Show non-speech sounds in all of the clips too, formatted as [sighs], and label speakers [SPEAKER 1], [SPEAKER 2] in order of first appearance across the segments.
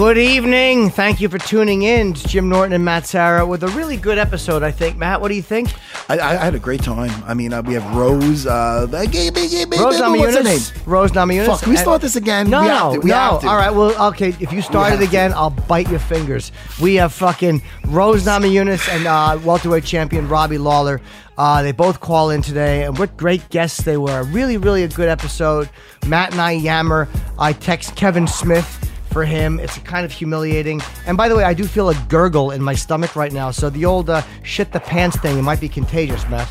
[SPEAKER 1] Good evening. Thank you for tuning in. It's Jim Norton and Matt Serra with a really good episode, I think. Matt, what do you think?
[SPEAKER 2] I, I had a great time. I mean, uh, we have Rose. Uh,
[SPEAKER 1] Rose
[SPEAKER 2] her
[SPEAKER 1] Namajunas.
[SPEAKER 2] name?
[SPEAKER 1] Rose Namajunas.
[SPEAKER 2] Fuck, can we start this again?
[SPEAKER 1] No,
[SPEAKER 2] We
[SPEAKER 1] no,
[SPEAKER 2] have to. We
[SPEAKER 1] no.
[SPEAKER 2] have to.
[SPEAKER 1] All right, well, okay. If you start it again,
[SPEAKER 2] to.
[SPEAKER 1] I'll bite your fingers. We have fucking Rose Namajunas and uh, welterweight champion Robbie Lawler. Uh, they both call in today, and what great guests they were. Really, really a good episode. Matt and I yammer. I text Kevin Smith for him. It's kind of humiliating. And by the way, I do feel a gurgle in my stomach right now. So the old uh, shit the pants thing, it might be contagious, Matt.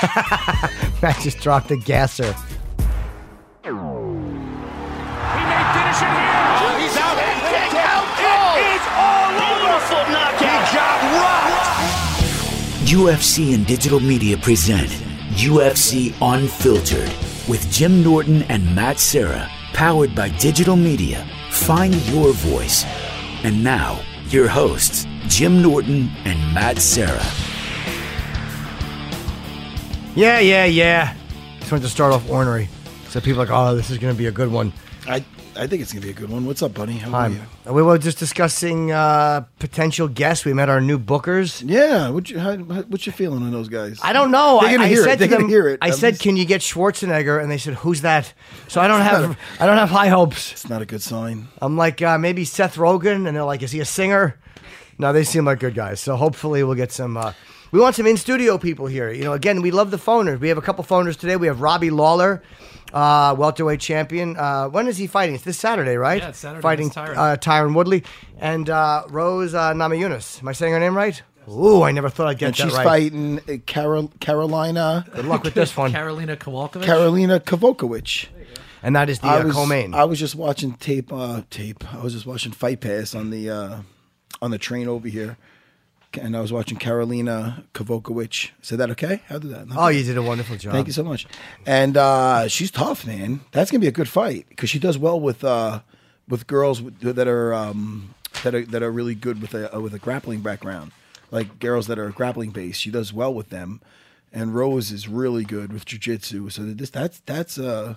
[SPEAKER 1] [laughs] Matt just dropped a gasser.
[SPEAKER 3] He may finish it here. He's out. It is all over. knockout. He got rocked.
[SPEAKER 4] UFC and digital media present UFC Unfiltered with Jim Norton and Matt Serra, powered by digital media. Find your voice. And now, your hosts, Jim Norton and Matt Serra.
[SPEAKER 1] Yeah, yeah, yeah. Just wanted to start off ornery. So people are like, oh, this is going to be a good one.
[SPEAKER 2] I, I think it's gonna be a good one. What's up, buddy? How are
[SPEAKER 1] Hi.
[SPEAKER 2] you?
[SPEAKER 1] We were just discussing uh, potential guests. We met our new bookers.
[SPEAKER 2] Yeah. What you? How, what's your feeling on those guys?
[SPEAKER 1] I don't know.
[SPEAKER 2] They're
[SPEAKER 1] I,
[SPEAKER 2] gonna
[SPEAKER 1] I
[SPEAKER 2] hear
[SPEAKER 1] said
[SPEAKER 2] it. They're
[SPEAKER 1] to them,
[SPEAKER 2] hear it.
[SPEAKER 1] I said, "Can you get Schwarzenegger?" And they said, "Who's that?" So I don't have, I don't have high hopes.
[SPEAKER 2] It's not a good sign.
[SPEAKER 1] I'm like, uh, maybe Seth Rogen, and they're like, "Is he a singer?" No, they seem like good guys. So hopefully we'll get some. Uh, we want some in studio people here. You know, again, we love the phoners. We have a couple phoners today. We have Robbie Lawler, uh, welterweight champion. Uh, when is he fighting? It's this Saturday, right?
[SPEAKER 5] Yeah, it's Saturday
[SPEAKER 1] Fighting
[SPEAKER 5] Tyron.
[SPEAKER 1] Uh, Tyron Woodley and uh, Rose uh, Namajunas. Am I saying her name right? Ooh, I never thought I'd get
[SPEAKER 2] And
[SPEAKER 1] that
[SPEAKER 2] she's
[SPEAKER 1] right.
[SPEAKER 2] fighting uh, Carol, Carolina
[SPEAKER 1] Good luck with this one.
[SPEAKER 5] Karolina Kowalkiewicz.
[SPEAKER 2] Carolina Kavokowicz.
[SPEAKER 1] And that is the
[SPEAKER 2] I
[SPEAKER 1] uh,
[SPEAKER 2] was
[SPEAKER 1] co-main.
[SPEAKER 2] I was just watching tape. Uh, tape. I was just watching Fight Pass on the uh, on the train over here, and I was watching Carolina Kavokowicz. Said that okay? How did that? Not
[SPEAKER 1] oh, you did a wonderful job.
[SPEAKER 2] Thank you so much. And uh, she's tough, man. That's gonna be a good fight because she does well with uh, with girls that are um, that are that are really good with a uh, with a grappling background, like girls that are grappling based. She does well with them. And Rose is really good with jujitsu. So this that's that's uh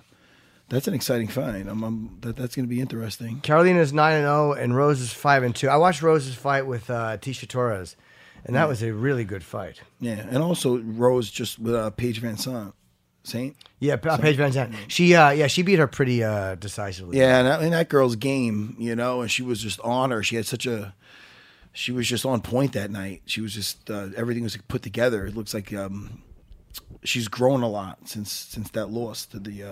[SPEAKER 2] that's an exciting fight. I'm, I'm that that's gonna be interesting.
[SPEAKER 1] Carolina's nine and zero, and Rose is five and two. I watched Rose's fight with uh, Tecia Torres, and that was a really good fight.
[SPEAKER 2] Yeah, and also Rose just with uh, Paige Van Sant. Saint.
[SPEAKER 1] Yeah, Pa- Paige VanZant. She, uh, yeah, she beat her pretty uh, decisively.
[SPEAKER 2] Yeah, and that, and that girl's game, you know, and she was just on her. She had such a, she was just on point that night. She was just uh, everything was put together. It looks like um, she's grown a lot since since that loss to the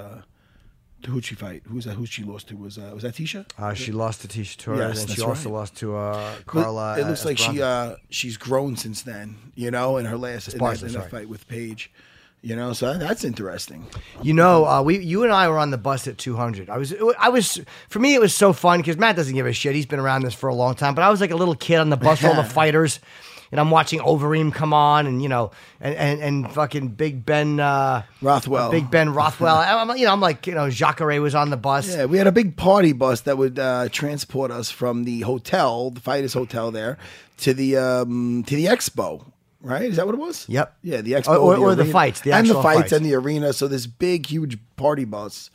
[SPEAKER 2] uh, who'd she fight? Who's that? Who she lost to? Was uh, was that Tecia?
[SPEAKER 1] Uh, she lost to Tecia Torres,
[SPEAKER 2] Yes,
[SPEAKER 1] and she also
[SPEAKER 2] right.
[SPEAKER 1] lost to uh, Carla.
[SPEAKER 2] it looks like she uh, she's grown since then, you know, in her last in that,
[SPEAKER 1] Esparza,
[SPEAKER 2] in that
[SPEAKER 1] sorry.
[SPEAKER 2] fight with Paige. You know, so that's interesting.
[SPEAKER 1] You know, uh, we, you and I were on the bus at 200. I was, I was, for me, it was so fun because Matt doesn't give a shit. He's been around this for a long time. But I was like a little kid on the bus with all the [laughs] fighters, and I'm watching Overeem come on, and you know, and and, and fucking Big Ben uh,
[SPEAKER 2] Rothwell.
[SPEAKER 1] Big Ben Rothwell. [laughs] I'm, you know, I'm like, you know, Jacare was on the bus.
[SPEAKER 2] Yeah, we had a big party bus that would uh, transport us from the hotel, the fighters' hotel there, to the um, to the expo. Right? Is that what it was?
[SPEAKER 1] Yep.
[SPEAKER 2] Yeah, the expo,
[SPEAKER 1] Or- or the
[SPEAKER 2] arena.
[SPEAKER 1] fights, the
[SPEAKER 2] and the fights,
[SPEAKER 1] fights.
[SPEAKER 2] and the arena. So this big, huge party bus.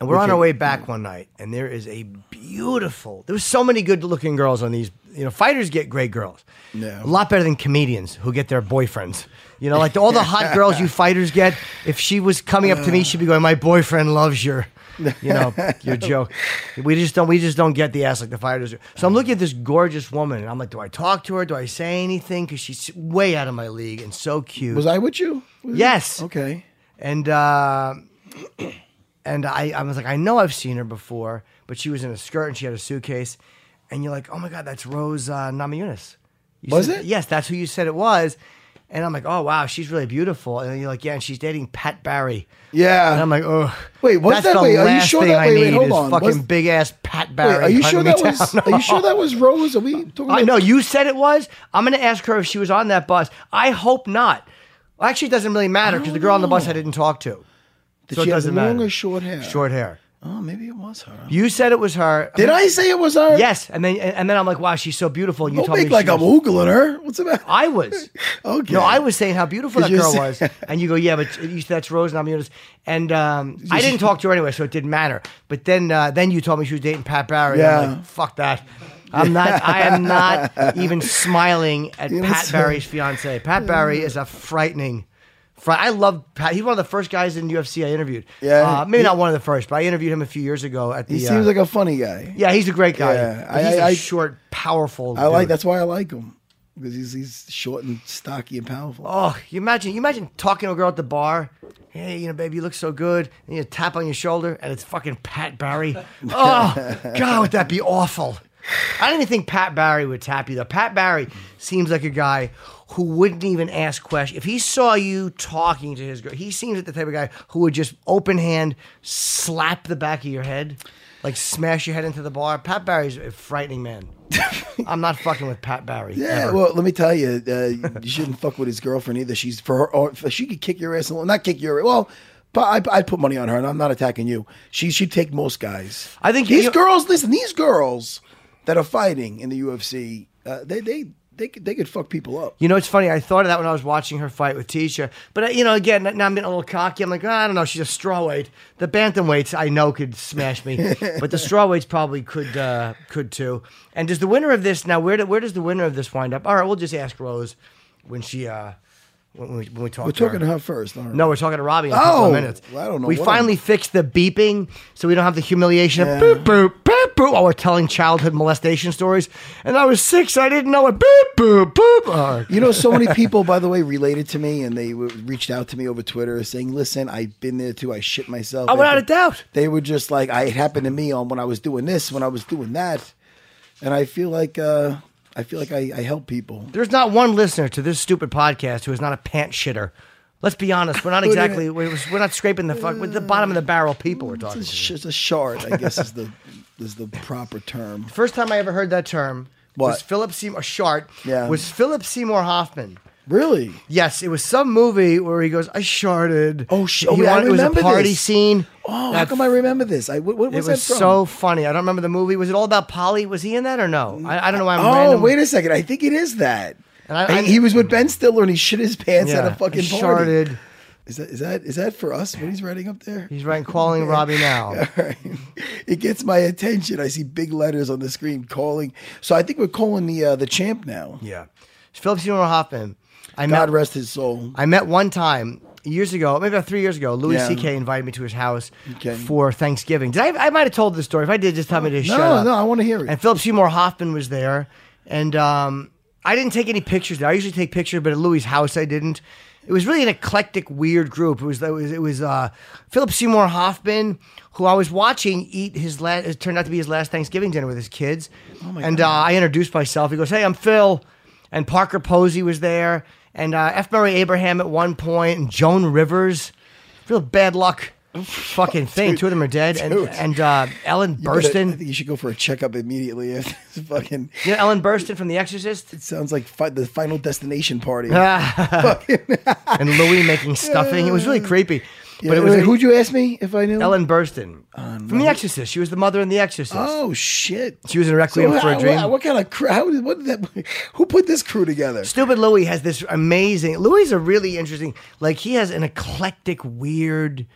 [SPEAKER 1] And we're on
[SPEAKER 2] Okay.
[SPEAKER 1] our way back one night, and there is a beautiful. There was so many good-looking girls on these. You know, fighters get great girls.
[SPEAKER 2] Yeah.
[SPEAKER 1] A lot better than comedians who get their boyfriends. You know, like all the hot girls you [laughs] fighters get. If she was coming up to me, she'd be going, "My boyfriend loves your." You know your [laughs] joke. We just don't. We just don't get the ass like the fighters do. So I'm looking at this gorgeous woman, and I'm like, do I talk to her? Do I say anything? Because she's way out of my league and so cute.
[SPEAKER 2] Was I with you? Was
[SPEAKER 1] Yes.
[SPEAKER 2] Okay.
[SPEAKER 1] And uh, [clears throat] and I, I was like, I know I've seen her before, but she was in a skirt and she had a suitcase. And you're like, oh my god, that's Rose uh, Namajunas. You
[SPEAKER 2] Was
[SPEAKER 1] said-
[SPEAKER 2] it?
[SPEAKER 1] Yes, that's who you said it was. And I'm like, oh wow, she's really beautiful. And you're like, yeah, and she's dating Pat Barry.
[SPEAKER 2] Yeah.
[SPEAKER 1] And I'm like, oh,
[SPEAKER 2] Wait, what's that?
[SPEAKER 1] the
[SPEAKER 2] Wait, are you sure that- wait, wait, hold on.
[SPEAKER 1] fucking
[SPEAKER 2] Was-
[SPEAKER 1] big ass Pat
[SPEAKER 2] Wait,
[SPEAKER 1] Barry.
[SPEAKER 2] are you sure that was?
[SPEAKER 1] down.
[SPEAKER 2] Are you sure [laughs] that was Rose? Are we talking?
[SPEAKER 1] I
[SPEAKER 2] about-
[SPEAKER 1] know you said it was. I'm going to ask her if she was on that bus. I hope not. Well, actually, it doesn't really matter because the girl on the bus I didn't talk to.
[SPEAKER 2] Did
[SPEAKER 1] so it
[SPEAKER 2] she have
[SPEAKER 1] doesn't
[SPEAKER 2] long
[SPEAKER 1] matter.
[SPEAKER 2] or short hair?
[SPEAKER 1] Short hair.
[SPEAKER 2] Oh, maybe it was her.
[SPEAKER 1] You said it was her.
[SPEAKER 2] Did I say it was her?
[SPEAKER 1] Yes, and then and then I'm like, wow, she's so beautiful. And you
[SPEAKER 2] Don't
[SPEAKER 1] told
[SPEAKER 2] make
[SPEAKER 1] me
[SPEAKER 2] like
[SPEAKER 1] she
[SPEAKER 2] I'm
[SPEAKER 1] was-
[SPEAKER 2] oogling her. What's the matter?
[SPEAKER 1] I was. [laughs]
[SPEAKER 2] Okay.
[SPEAKER 1] No, I was saying how beautiful that
[SPEAKER 2] Did you
[SPEAKER 1] girl
[SPEAKER 2] say-
[SPEAKER 1] was, and you go, yeah, but you said that's Rose Namajunas, and um, I didn't talk to her anyway, so it didn't matter. But then, uh, then you told me she was dating Pat Barry. I'm
[SPEAKER 2] Yeah.
[SPEAKER 1] like, fuck that. I'm not. [laughs] I am not even smiling at Pat Barry's fiance. Pat Barry is a frightening. I love Pat. He's one of the first guys in UFC I interviewed.
[SPEAKER 2] Yeah.
[SPEAKER 1] uh, maybe not one of the first, but I interviewed him a few years ago at the.
[SPEAKER 2] He
[SPEAKER 1] uh,
[SPEAKER 2] seems like a funny guy.
[SPEAKER 1] yeah, he's a great guy.
[SPEAKER 2] Yeah,
[SPEAKER 1] But he's
[SPEAKER 2] I-
[SPEAKER 1] a
[SPEAKER 2] I-
[SPEAKER 1] short, powerful.
[SPEAKER 2] I like. That's why I like him because he's he's short and stocky and powerful.
[SPEAKER 1] Oh, you imagine you imagine talking to a girl at the bar. Hey, you know, baby, you look so good. And you tap on your shoulder, and it's fucking Pat Barry. [laughs] Oh, God, would that be awful? I don't even think Pat Barry would tap you though. Pat Barry seems like a guy who wouldn't even ask questions. If he saw you talking to his girl, he seems like the type of guy who would just open hand slap the back of your head, like smash your head into the bar. Pat Barry's a frightening man. [laughs] I'm not fucking with Pat Barry.
[SPEAKER 2] Yeah,
[SPEAKER 1] ever.
[SPEAKER 2] well, let me tell you, uh, you shouldn't fuck with his girlfriend either. She's for her, or she could kick your ass. Well, not kick your well, but I, I'd put money on her, and I'm not attacking you. She she'd take most guys.
[SPEAKER 1] I think
[SPEAKER 2] these
[SPEAKER 1] you-
[SPEAKER 2] girls. Listen, these girls that are fighting in the UFC, uh, they they they could, they could fuck people up.
[SPEAKER 1] You know, it's funny. I thought of that when I was watching her fight with Tecia. But, uh, you know, again, now I'm getting a little cocky. I'm like, "Ah, I don't know. She's a strawweight. The bantamweights, I know, could smash me. [laughs] but the strawweights probably could uh, could too. And does the winner of this, now, where, do, where does the winner of this wind up? All right, we'll just ask Rose when she, uh, when we, when we talk
[SPEAKER 2] We're
[SPEAKER 1] to
[SPEAKER 2] talking to her first. all right.
[SPEAKER 1] No, we're talking to Robbie in a couple
[SPEAKER 2] Oh,
[SPEAKER 1] of minutes.
[SPEAKER 2] well, I don't know
[SPEAKER 1] We
[SPEAKER 2] what
[SPEAKER 1] finally fixed the beeping so we don't have the humiliation of boop, boop, boop, boop while we're telling childhood molestation stories. And I was six, I didn't know it. Boop, boop, boop. Oh,
[SPEAKER 2] You know, so many people, by the way, [laughs] related to me, and they w- reached out to me over Twitter saying, "Listen, I've been there too. I shit myself."
[SPEAKER 1] Oh, without a doubt.
[SPEAKER 2] They were just like, "I it happened to me on when I was doing this, when I was doing that," and I feel like uh, I feel like I, I help people.
[SPEAKER 1] There's not one listener to this stupid podcast who is not a pant shitter. Let's be honest. We're not [laughs] exactly. We're, we're not scraping the fuck. We're the bottom of the barrel people. We're talking.
[SPEAKER 2] It's a,
[SPEAKER 1] to.
[SPEAKER 2] it's a shard, I guess, is the [laughs] is the proper term.
[SPEAKER 1] First time I ever heard that term was Philip Seymour. Shart.
[SPEAKER 2] Yeah.
[SPEAKER 1] Was Philip Seymour Hoffman.
[SPEAKER 2] Really?
[SPEAKER 1] Yes, it was some movie where he goes, "I sharted."
[SPEAKER 2] Oh, sh-
[SPEAKER 1] He
[SPEAKER 2] oh, I
[SPEAKER 1] wanted- it was a
[SPEAKER 2] remember
[SPEAKER 1] party
[SPEAKER 2] this.
[SPEAKER 1] scene.
[SPEAKER 2] Oh, how come I remember this? I what, what
[SPEAKER 1] It
[SPEAKER 2] was,
[SPEAKER 1] was
[SPEAKER 2] that from?
[SPEAKER 1] so funny. I don't remember the movie. Was it all about Polly? Was he in that or no? I, I don't know why I'm
[SPEAKER 2] Oh,
[SPEAKER 1] random.
[SPEAKER 2] wait a second. I think it is that.
[SPEAKER 1] And I- I-
[SPEAKER 2] he was with Ben Stiller and he shit his pants
[SPEAKER 1] yeah,
[SPEAKER 2] at a fucking
[SPEAKER 1] I
[SPEAKER 2] party.
[SPEAKER 1] sharted.
[SPEAKER 2] Is that is that is that for us? What he's writing up there?
[SPEAKER 1] He's right, calling [laughs] Robbie now.
[SPEAKER 2] it gets my attention. I see big letters on the screen calling. So I think we're calling the uh, the champ now.
[SPEAKER 1] Yeah, Philip Seymour Hoffman. I
[SPEAKER 2] God
[SPEAKER 1] met.
[SPEAKER 2] rest his soul.
[SPEAKER 1] I met one time years ago, maybe about three years ago. Louis
[SPEAKER 2] Yeah.
[SPEAKER 1] C.K. invited me to his house
[SPEAKER 2] Okay.
[SPEAKER 1] for Thanksgiving. Did I? I might have told the story. If I did, just tell me to shut
[SPEAKER 2] No,
[SPEAKER 1] up.
[SPEAKER 2] no, no, I want to hear it.
[SPEAKER 1] And Philip Seymour Hoffman was there, and um, I didn't take any pictures there. I usually take pictures, but at Louis' house I didn't. It was really an eclectic, weird group. It was it was, it was uh, Philip Seymour Hoffman, who I was watching eat his last. It turned out to be his last Thanksgiving dinner with his kids. Oh and uh, I introduced myself. He goes, "Hey, I'm Phil," and Parker Posey was there, and uh, F. Murray Abraham at one point, and Joan Rivers. Real bad luck. Fucking [laughs] thing. Two of them are dead, and
[SPEAKER 2] Dude.
[SPEAKER 1] and uh, Ellen
[SPEAKER 2] You better- I
[SPEAKER 1] Burstyn.
[SPEAKER 2] think you should go for a checkup immediately. [laughs] After this fucking,
[SPEAKER 1] You know Ellen Burstyn from The Exorcist?
[SPEAKER 2] it sounds like fi- the Final Destination party. [laughs]
[SPEAKER 1] and Louis making stuffing. It was really creepy.
[SPEAKER 2] Yeah,
[SPEAKER 1] But it was
[SPEAKER 2] wait, who'd you ask me if I knew?
[SPEAKER 1] Ellen Burstyn from The Exorcist. She was the mother in The Exorcist.
[SPEAKER 2] Oh shit!
[SPEAKER 1] She was in Requiem
[SPEAKER 2] So
[SPEAKER 1] for a Dream.
[SPEAKER 2] What, what kind of crew? How what did that? [laughs] Who put this crew together?
[SPEAKER 1] Stupid Louis has this amazing. Louis is a really interesting. Like he has an eclectic, weird.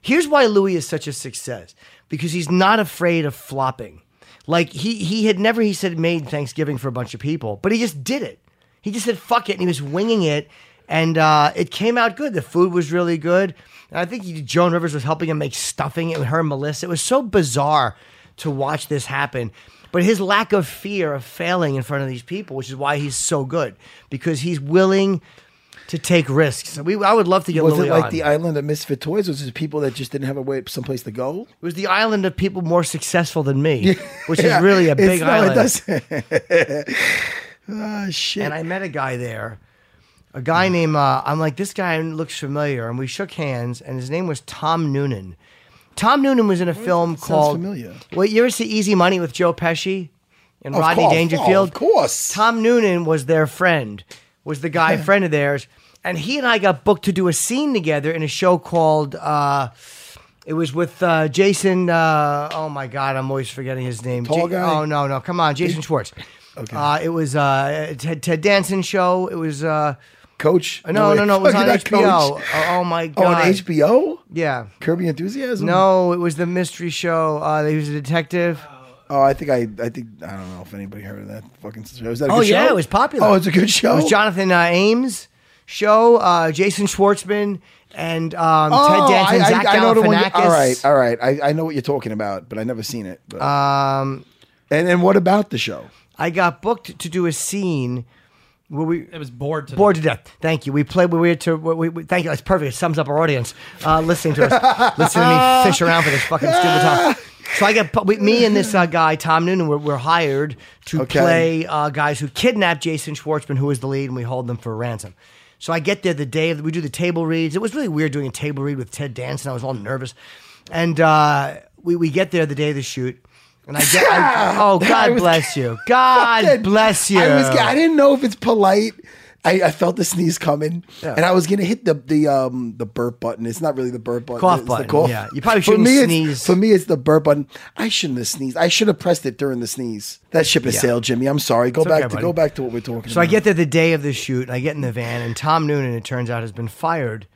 [SPEAKER 1] Here's why Louis is such a success because he's not afraid of flopping. Like he he had never he said made Thanksgiving for a bunch of people, but he just did it. He just said fuck it and he was winging it, and uh, it came out good. The food was really good, and I think he, Joan Rivers was helping him make stuffing. It with her and Melissa. It was so bizarre to watch this happen. But his lack of fear of failing in front of these people, which is why he's so good, because he's willing to take risks. We, I would love to get
[SPEAKER 2] Was
[SPEAKER 1] Louis
[SPEAKER 2] it like
[SPEAKER 1] on.
[SPEAKER 2] the island of misfit toys? Was it people that just didn't have a way, someplace to go?
[SPEAKER 1] It was the island of people more successful than me, which [laughs]
[SPEAKER 2] Yeah,
[SPEAKER 1] is really a big
[SPEAKER 2] no,
[SPEAKER 1] island.
[SPEAKER 2] It does. [laughs] Ah shit!
[SPEAKER 1] And I met a guy there. A guy named uh, I'm like this guy looks familiar, and we shook hands, and his name was Tom Noonan. Tom Noonan was in a film called.
[SPEAKER 2] familiar.
[SPEAKER 1] Well, you ever see Easy Money with Joe Pesci and Rodney
[SPEAKER 2] course.
[SPEAKER 1] Dangerfield?
[SPEAKER 2] Oh, of course.
[SPEAKER 1] Tom Noonan was their friend, was the guy friend of theirs, and he and I got booked to do a scene together in a show called. Uh, it was with uh, Jason. Uh, oh my God, I'm always forgetting his name.
[SPEAKER 2] Tall guy?
[SPEAKER 1] Oh no, no, come on, Jason Schwartz. Okay. Uh, it was uh, Ted, Ted Danson show. It was uh,
[SPEAKER 2] Coach?
[SPEAKER 1] no,
[SPEAKER 2] wait,
[SPEAKER 1] no, no. It was on HBO.
[SPEAKER 2] Coach.
[SPEAKER 1] Oh, oh my
[SPEAKER 2] Oh,
[SPEAKER 1] God.
[SPEAKER 2] on HBO?
[SPEAKER 1] Yeah.
[SPEAKER 2] Curb Your Enthusiasm?
[SPEAKER 1] No, it was the mystery show. Uh, he was a detective.
[SPEAKER 2] Oh, I think I, I think I don't know if anybody heard of that fucking show. Is that a
[SPEAKER 1] Oh yeah,
[SPEAKER 2] show?
[SPEAKER 1] it was popular.
[SPEAKER 2] Oh, it's a good show.
[SPEAKER 1] It was Jonathan uh, Ames show. Uh, Jason Schwartzman and um,
[SPEAKER 2] Oh,
[SPEAKER 1] Ted Danson,
[SPEAKER 2] I,
[SPEAKER 1] Zach
[SPEAKER 2] I, I know the one. you- All right, all right. I, I know what you're talking about, but I never seen it. But,
[SPEAKER 1] Um,
[SPEAKER 2] and and what about the show?
[SPEAKER 1] I got booked to do a scene where we
[SPEAKER 5] It was bored to
[SPEAKER 1] bored to death. Thank you. We played. We were to. We, we, thank you. That's perfect. It sums up our audience. Uh, listening to us, [laughs] listening to me fish around for this fucking stupid [laughs] talk. So I get we, me and this uh, guy Tom Noonan. We're, we're hired to
[SPEAKER 2] Okay.
[SPEAKER 1] play uh, guys who kidnapped Jason Schwartzman, who is the lead, and we hold them for ransom. So I get there the day of, we do the table reads. It was really weird doing a table read with Ted Danson. I was all nervous, and uh, we we get there the day of the shoot. And I get, I, [laughs] oh God
[SPEAKER 2] was-
[SPEAKER 1] bless you, [laughs] God bless you.
[SPEAKER 2] I was. I didn't know if it's polite. I, I felt the sneeze coming, and I was gonna hit the the um the burp button. It's not really the burp button.
[SPEAKER 1] Cough
[SPEAKER 2] it's
[SPEAKER 1] button,
[SPEAKER 2] The cough.
[SPEAKER 1] yeah. You probably
[SPEAKER 2] For
[SPEAKER 1] shouldn't
[SPEAKER 2] me, it's-
[SPEAKER 1] sneeze.
[SPEAKER 2] for me, it's the burp button. I shouldn't have sneezed. I should have pressed it during the sneeze. That ship has
[SPEAKER 1] Yeah.
[SPEAKER 2] sailed, Jimmy. I'm sorry. Go
[SPEAKER 1] It's
[SPEAKER 2] back
[SPEAKER 1] okay,
[SPEAKER 2] to
[SPEAKER 1] buddy.
[SPEAKER 2] go back to what we're talking about.
[SPEAKER 1] So
[SPEAKER 2] about.
[SPEAKER 1] I get there the day of the shoot, and I get in the van, and Tom Noonan, it turns out, has been fired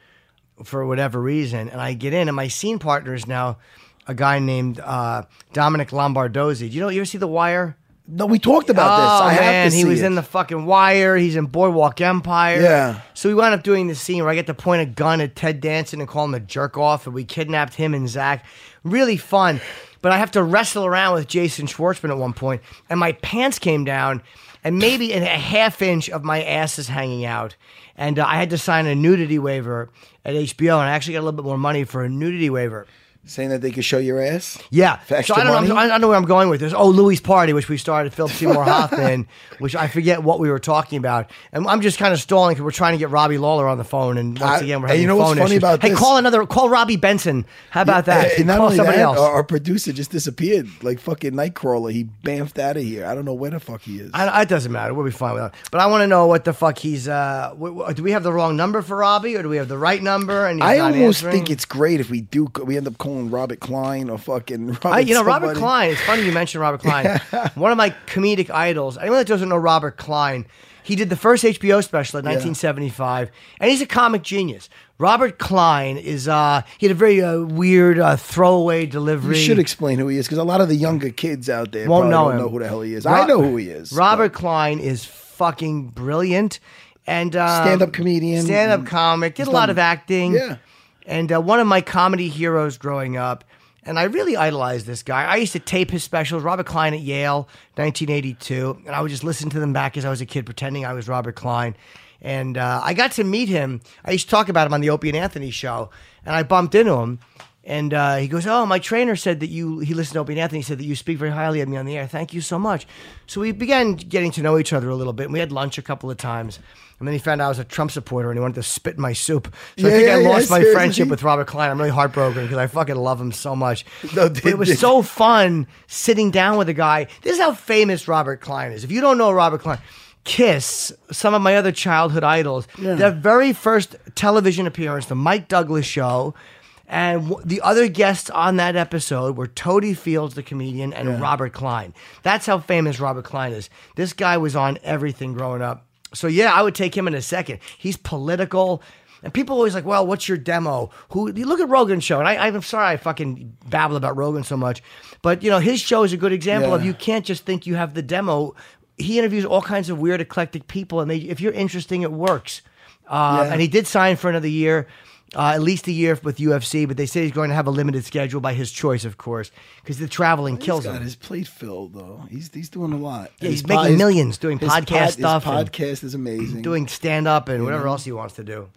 [SPEAKER 1] for whatever reason. And I get in, and my scene partner is now a guy named uh, Dominic Lombardozzi. Do you know? You ever see The Wire?
[SPEAKER 2] No, we talked about this.
[SPEAKER 1] Oh
[SPEAKER 2] I have
[SPEAKER 1] man,
[SPEAKER 2] to
[SPEAKER 1] he
[SPEAKER 2] see
[SPEAKER 1] was
[SPEAKER 2] it.
[SPEAKER 1] in the fucking Wire. He's in Boardwalk Empire.
[SPEAKER 2] Yeah.
[SPEAKER 1] So we wound up doing the scene where I get to point a gun at Ted Danson and call him a jerk off, and we kidnapped him and Zach. Really fun. But I have to wrestle around with Jason Schwartzman at one point, and my pants came down, and maybe a half inch of my ass is hanging out. And uh, I had to sign a nudity waiver at HBO, and I actually got a little bit more money for a nudity waiver.
[SPEAKER 2] Saying that they could show your ass.
[SPEAKER 1] Yeah.
[SPEAKER 2] For
[SPEAKER 1] So
[SPEAKER 2] extra
[SPEAKER 1] I don't know.
[SPEAKER 2] money?
[SPEAKER 1] I don't know where I'm going with this. Oh, Louis' party, which we started, Philip Seymour [laughs] Hoffman, which I forget what we were talking about, and I'm just kind of stalling because we're trying to get Robbie Lawler on the phone, and once
[SPEAKER 2] I-
[SPEAKER 1] again we're
[SPEAKER 2] and
[SPEAKER 1] having
[SPEAKER 2] you know what's
[SPEAKER 1] phone
[SPEAKER 2] funny
[SPEAKER 1] issues.
[SPEAKER 2] about
[SPEAKER 1] hey,
[SPEAKER 2] this?
[SPEAKER 1] call another. Call Robby Benson. How about that?
[SPEAKER 2] And not
[SPEAKER 1] call
[SPEAKER 2] only
[SPEAKER 1] somebody
[SPEAKER 2] that,
[SPEAKER 1] else.
[SPEAKER 2] Our, our producer just disappeared, like fucking Nightcrawler. He bamfed out of here. I don't know where the fuck he is.
[SPEAKER 1] I, it doesn't matter. We'll be fine with that. But I want to know what the fuck he's. Uh, w- w- do we have the wrong number for Robbie, or do we have the right number? And he's
[SPEAKER 2] I
[SPEAKER 1] not
[SPEAKER 2] almost
[SPEAKER 1] answering?
[SPEAKER 2] think it's great if we do. We end up calling Robert Klein or fucking. [laughs] Robert
[SPEAKER 1] I, you know, Robert
[SPEAKER 2] somebody.
[SPEAKER 1] Klein. It's funny you mentioned Robert Klein. [laughs] One of my comedic idols. Anyone that doesn't know Robert Klein, he did the first HBO special in 1975, and he's a comic genius. Robert Klein is. uh He had a very uh, weird uh, throwaway delivery.
[SPEAKER 2] You should explain who he is because a lot of the younger kids out there
[SPEAKER 1] Won't know him.
[SPEAKER 2] know who the hell he is.
[SPEAKER 1] Ro-
[SPEAKER 2] I know who he is.
[SPEAKER 1] Robert Klein is fucking brilliant and um,
[SPEAKER 2] Stand-up comedian.
[SPEAKER 1] stand-up comic. Did a lot of acting.
[SPEAKER 2] Yeah.
[SPEAKER 1] And uh, one of my comedy heroes growing up. And I really idolized this guy. I used to tape his specials. Robert Klein at Yale, 1982, and I would just listen to them back as I was a kid, pretending I was Robert Klein. And uh, I got to meet him. I used to talk about him on the Opie and Anthony show, and I bumped into him. And uh, he goes, "Oh, my trainer said that you." He listened to Opie and Anthony. He said that you speak very highly of me on the air. Thank you so much. So we began getting to know each other a little bit. And we had lunch a couple of times, and then he found out I was a Trump supporter, and he wanted to spit in my soup. So I think
[SPEAKER 2] yeah,
[SPEAKER 1] I
[SPEAKER 2] yeah,
[SPEAKER 1] lost my
[SPEAKER 2] seriously.
[SPEAKER 1] friendship with Robert Klein. I'm really heartbroken because I fucking love him so much.
[SPEAKER 2] No,
[SPEAKER 1] But it was so fun sitting down with a guy. This is how famous Robert Klein is. If you don't know Robert Klein, Kiss, some of my other childhood idols, their very first television appearance, the Mike Douglas show. And w- the other guests on that episode were Totie Fields, the comedian, and Robert Klein. That's how famous Robert Klein is. This guy was on everything growing up. So yeah, I would take him in a second. He's political. And people always like, well, what's your demo? Who you look at Rogan's show, and I, I'm sorry I fucking babble about Rogan so much, but you know his show is a good example of you can't just think you have the demo. He interviews all kinds of weird, eclectic people, and they, if you're interesting, it works. Uh,
[SPEAKER 2] Yeah.
[SPEAKER 1] And he did sign for another year, uh, at least a year with UFC, but they say he's going to have a limited schedule by his choice, of course, because the traveling kills
[SPEAKER 2] He's got
[SPEAKER 1] him.
[SPEAKER 2] his plate filled though. He's he's doing a lot.
[SPEAKER 1] Yeah, he's making
[SPEAKER 2] pod-
[SPEAKER 1] millions doing podcast
[SPEAKER 2] pod-
[SPEAKER 1] stuff
[SPEAKER 2] podcast is amazing.
[SPEAKER 1] Doing stand up and whatever else he wants to do.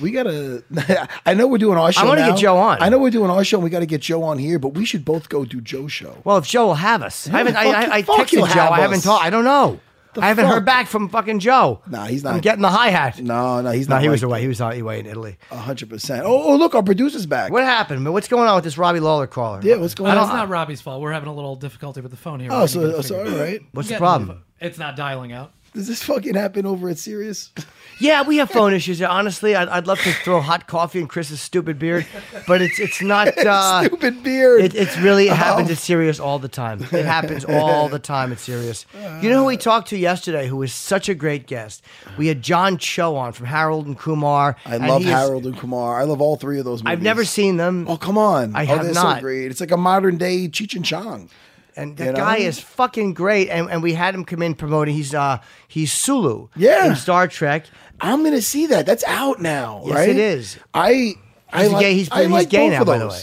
[SPEAKER 2] We gotta. [laughs] I know we're doing our show.
[SPEAKER 1] I
[SPEAKER 2] wanna
[SPEAKER 1] get Joe on.
[SPEAKER 2] I know we're doing our show. and We got to get Joe on here, but we should both go do Joe's show.
[SPEAKER 1] Well, if Joe will have us, I haven't. I, I, I
[SPEAKER 2] fuck
[SPEAKER 1] texted Joe. I haven't talked. I don't know. I haven't
[SPEAKER 2] fuck?
[SPEAKER 1] heard back from fucking Joe.
[SPEAKER 2] Nah, he's not.
[SPEAKER 1] I'm
[SPEAKER 2] not-
[SPEAKER 1] getting the hi hat.
[SPEAKER 2] No, no, he's not.
[SPEAKER 1] No,
[SPEAKER 2] not.
[SPEAKER 1] he was
[SPEAKER 2] like
[SPEAKER 1] away. He was on away in Italy.
[SPEAKER 2] that. hundred percent. Oh, oh, look, our producer's back.
[SPEAKER 1] What happened? man? What's going on with this Robbie Lawler caller?
[SPEAKER 2] Yeah, what's going uh,
[SPEAKER 1] I
[SPEAKER 5] Well,
[SPEAKER 1] don't-
[SPEAKER 5] it's not Robbie's fault. We're having a little difficulty with the phone here.
[SPEAKER 2] Oh,
[SPEAKER 5] We're
[SPEAKER 2] so,
[SPEAKER 5] getting oh,
[SPEAKER 2] so all
[SPEAKER 5] figured out.
[SPEAKER 2] right.
[SPEAKER 1] What's the
[SPEAKER 5] Getting
[SPEAKER 1] problem?
[SPEAKER 5] It's not dialing out.
[SPEAKER 2] Does this fucking happen over at Sirius?
[SPEAKER 1] Yeah, we have phone issues. Honestly, I'd, I'd love to throw hot coffee in Chris's stupid beard, but it's it's not. [laughs] Uh,
[SPEAKER 2] Stupid beard.
[SPEAKER 1] It, it's really it happens
[SPEAKER 2] Oh.
[SPEAKER 1] at Sirius all the time. It happens all the time at Sirius. You know who we talked to yesterday, who was such a great guest? We had John Cho on from Harold and Kumar.
[SPEAKER 2] I
[SPEAKER 1] and
[SPEAKER 2] love
[SPEAKER 1] he is-
[SPEAKER 2] Harold and Kumar. I love all three of those movies.
[SPEAKER 1] I've never seen them,
[SPEAKER 2] Oh come on!
[SPEAKER 1] I
[SPEAKER 2] oh,
[SPEAKER 1] have
[SPEAKER 2] they're
[SPEAKER 1] not.
[SPEAKER 2] so great. It's like a modern day Cheech and Chong.
[SPEAKER 1] And the
[SPEAKER 2] you know?
[SPEAKER 1] guy is fucking great. And, and we had him come in promoting. He's uh he's Sulu.
[SPEAKER 2] Yeah.
[SPEAKER 1] in Star Trek.
[SPEAKER 2] I'm gonna see that. That's out now,
[SPEAKER 1] Yes,
[SPEAKER 2] right?
[SPEAKER 1] it is.
[SPEAKER 2] I I
[SPEAKER 1] He's a
[SPEAKER 2] like,
[SPEAKER 1] gay. He's,
[SPEAKER 2] I
[SPEAKER 1] he's
[SPEAKER 2] like
[SPEAKER 1] gay now, by the way.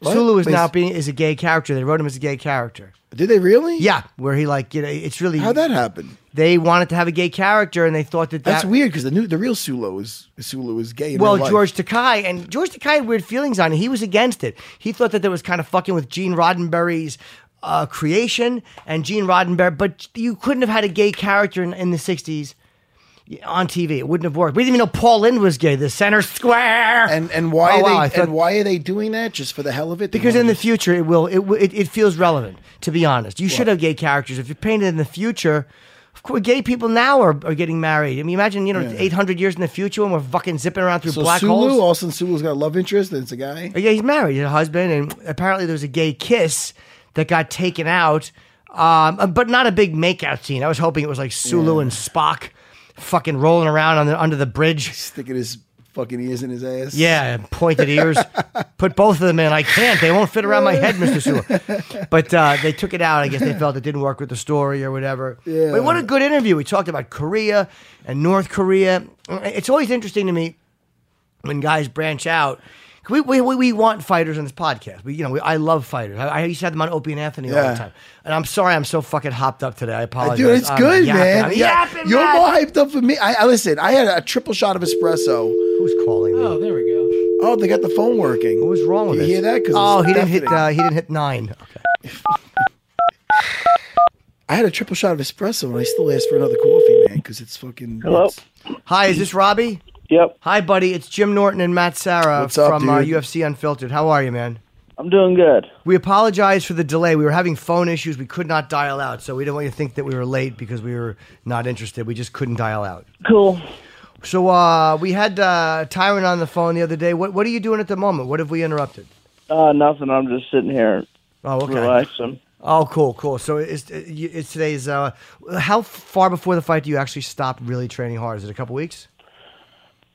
[SPEAKER 2] What?
[SPEAKER 1] Sulu is now being is a gay character. They wrote him as a gay character.
[SPEAKER 2] Did they really?
[SPEAKER 1] Yeah, where he like you know it's really
[SPEAKER 2] How'd that happen?
[SPEAKER 1] they wanted to have a gay character and they thought that
[SPEAKER 2] That's weird because the new the real Sulu is Sulu is gay. In
[SPEAKER 1] Well. George Takei and George Takei had weird feelings on it. He was against it. He thought that there was kind of fucking with Gene Roddenberry's uh, creation and Gene Roddenberry, but you couldn't have had a gay character in, in the '60s on TV. It wouldn't have worked. We didn't even know Paul Lynde was gay. The center square.
[SPEAKER 2] And and why
[SPEAKER 1] Oh,
[SPEAKER 2] are
[SPEAKER 1] wow,
[SPEAKER 2] they
[SPEAKER 1] thought-
[SPEAKER 2] and why are they doing that just for the hell of it?
[SPEAKER 1] Because in the future it will it, it it feels relevant. To be honest, you should have gay characters. If you're painted in the future. Of course, gay people now are, are getting married. I mean, imagine you know, 800 years in the future when we're fucking zipping around through
[SPEAKER 2] so
[SPEAKER 1] black
[SPEAKER 2] Sulu,
[SPEAKER 1] holes.
[SPEAKER 2] all of a sudden Sulu's got a love interest and it's a guy.
[SPEAKER 1] Yeah, he's married, he's a husband, and apparently there was a gay kiss that got taken out, um, but not a big makeout scene. I was hoping it was like Sulu and Spock fucking rolling around on the, under the bridge.
[SPEAKER 2] Sticking his fucking ears in his ass.
[SPEAKER 1] Yeah, pointed ears. [laughs] Put both of them in. I can't. They won't fit around my head, Mr. Sulu. [laughs] But uh, they took it out. I guess they felt it didn't work with the story or whatever.
[SPEAKER 2] Yeah.
[SPEAKER 1] But what a good interview. We talked about Korea and North Korea. It's always interesting to me when guys branch out. We, we, we we want fighters on this podcast. We, you know, we, I love fighters. I, I used to have them on Opie and Anthony all
[SPEAKER 2] Yeah.
[SPEAKER 1] the time. And I'm sorry I'm so fucking hopped up today. I apologize.
[SPEAKER 2] Dude, it's
[SPEAKER 1] I'm
[SPEAKER 2] good,
[SPEAKER 1] yapping.
[SPEAKER 2] man.
[SPEAKER 1] I'm
[SPEAKER 2] Yeah.
[SPEAKER 1] yapping,
[SPEAKER 2] You're
[SPEAKER 1] man.
[SPEAKER 2] more hyped up for me. I, I listen. I had a triple shot of espresso.
[SPEAKER 1] Who's calling me?
[SPEAKER 5] Oh, there we go.
[SPEAKER 2] Oh, they got the phone working.
[SPEAKER 1] What was wrong with
[SPEAKER 2] you
[SPEAKER 1] it?
[SPEAKER 2] hear that? 'Cause
[SPEAKER 1] oh,
[SPEAKER 2] it's
[SPEAKER 1] he didn't hit.
[SPEAKER 2] deafening.
[SPEAKER 1] Uh, he didn't hit nine. Okay. [laughs]
[SPEAKER 2] I had a triple shot of espresso and I still asked for another coffee, man, because it's fucking.
[SPEAKER 6] Hello?
[SPEAKER 2] it's-
[SPEAKER 1] Hi, is this Robbie?
[SPEAKER 6] Yep,
[SPEAKER 1] Hi, buddy. It's Jim Norton and Matt Serra
[SPEAKER 2] What's up,
[SPEAKER 1] from uh,
[SPEAKER 2] dude?
[SPEAKER 1] UFC Unfiltered. How are you, man?
[SPEAKER 6] I'm doing good.
[SPEAKER 1] We apologize for the delay. We were having phone issues. We could not dial out, so we didn't want you to think that we were late because we were not interested. We just couldn't dial out.
[SPEAKER 6] Cool.
[SPEAKER 1] So uh, we had uh, Tyron on the phone the other day. What What are you doing at the moment? What have we interrupted?
[SPEAKER 6] Uh, nothing. I'm just sitting here
[SPEAKER 1] Oh, okay.
[SPEAKER 6] relaxing.
[SPEAKER 1] Oh, cool, cool. So it's, it's today's. Uh, how far before the fight do you actually stop really training hard? Is it a couple weeks?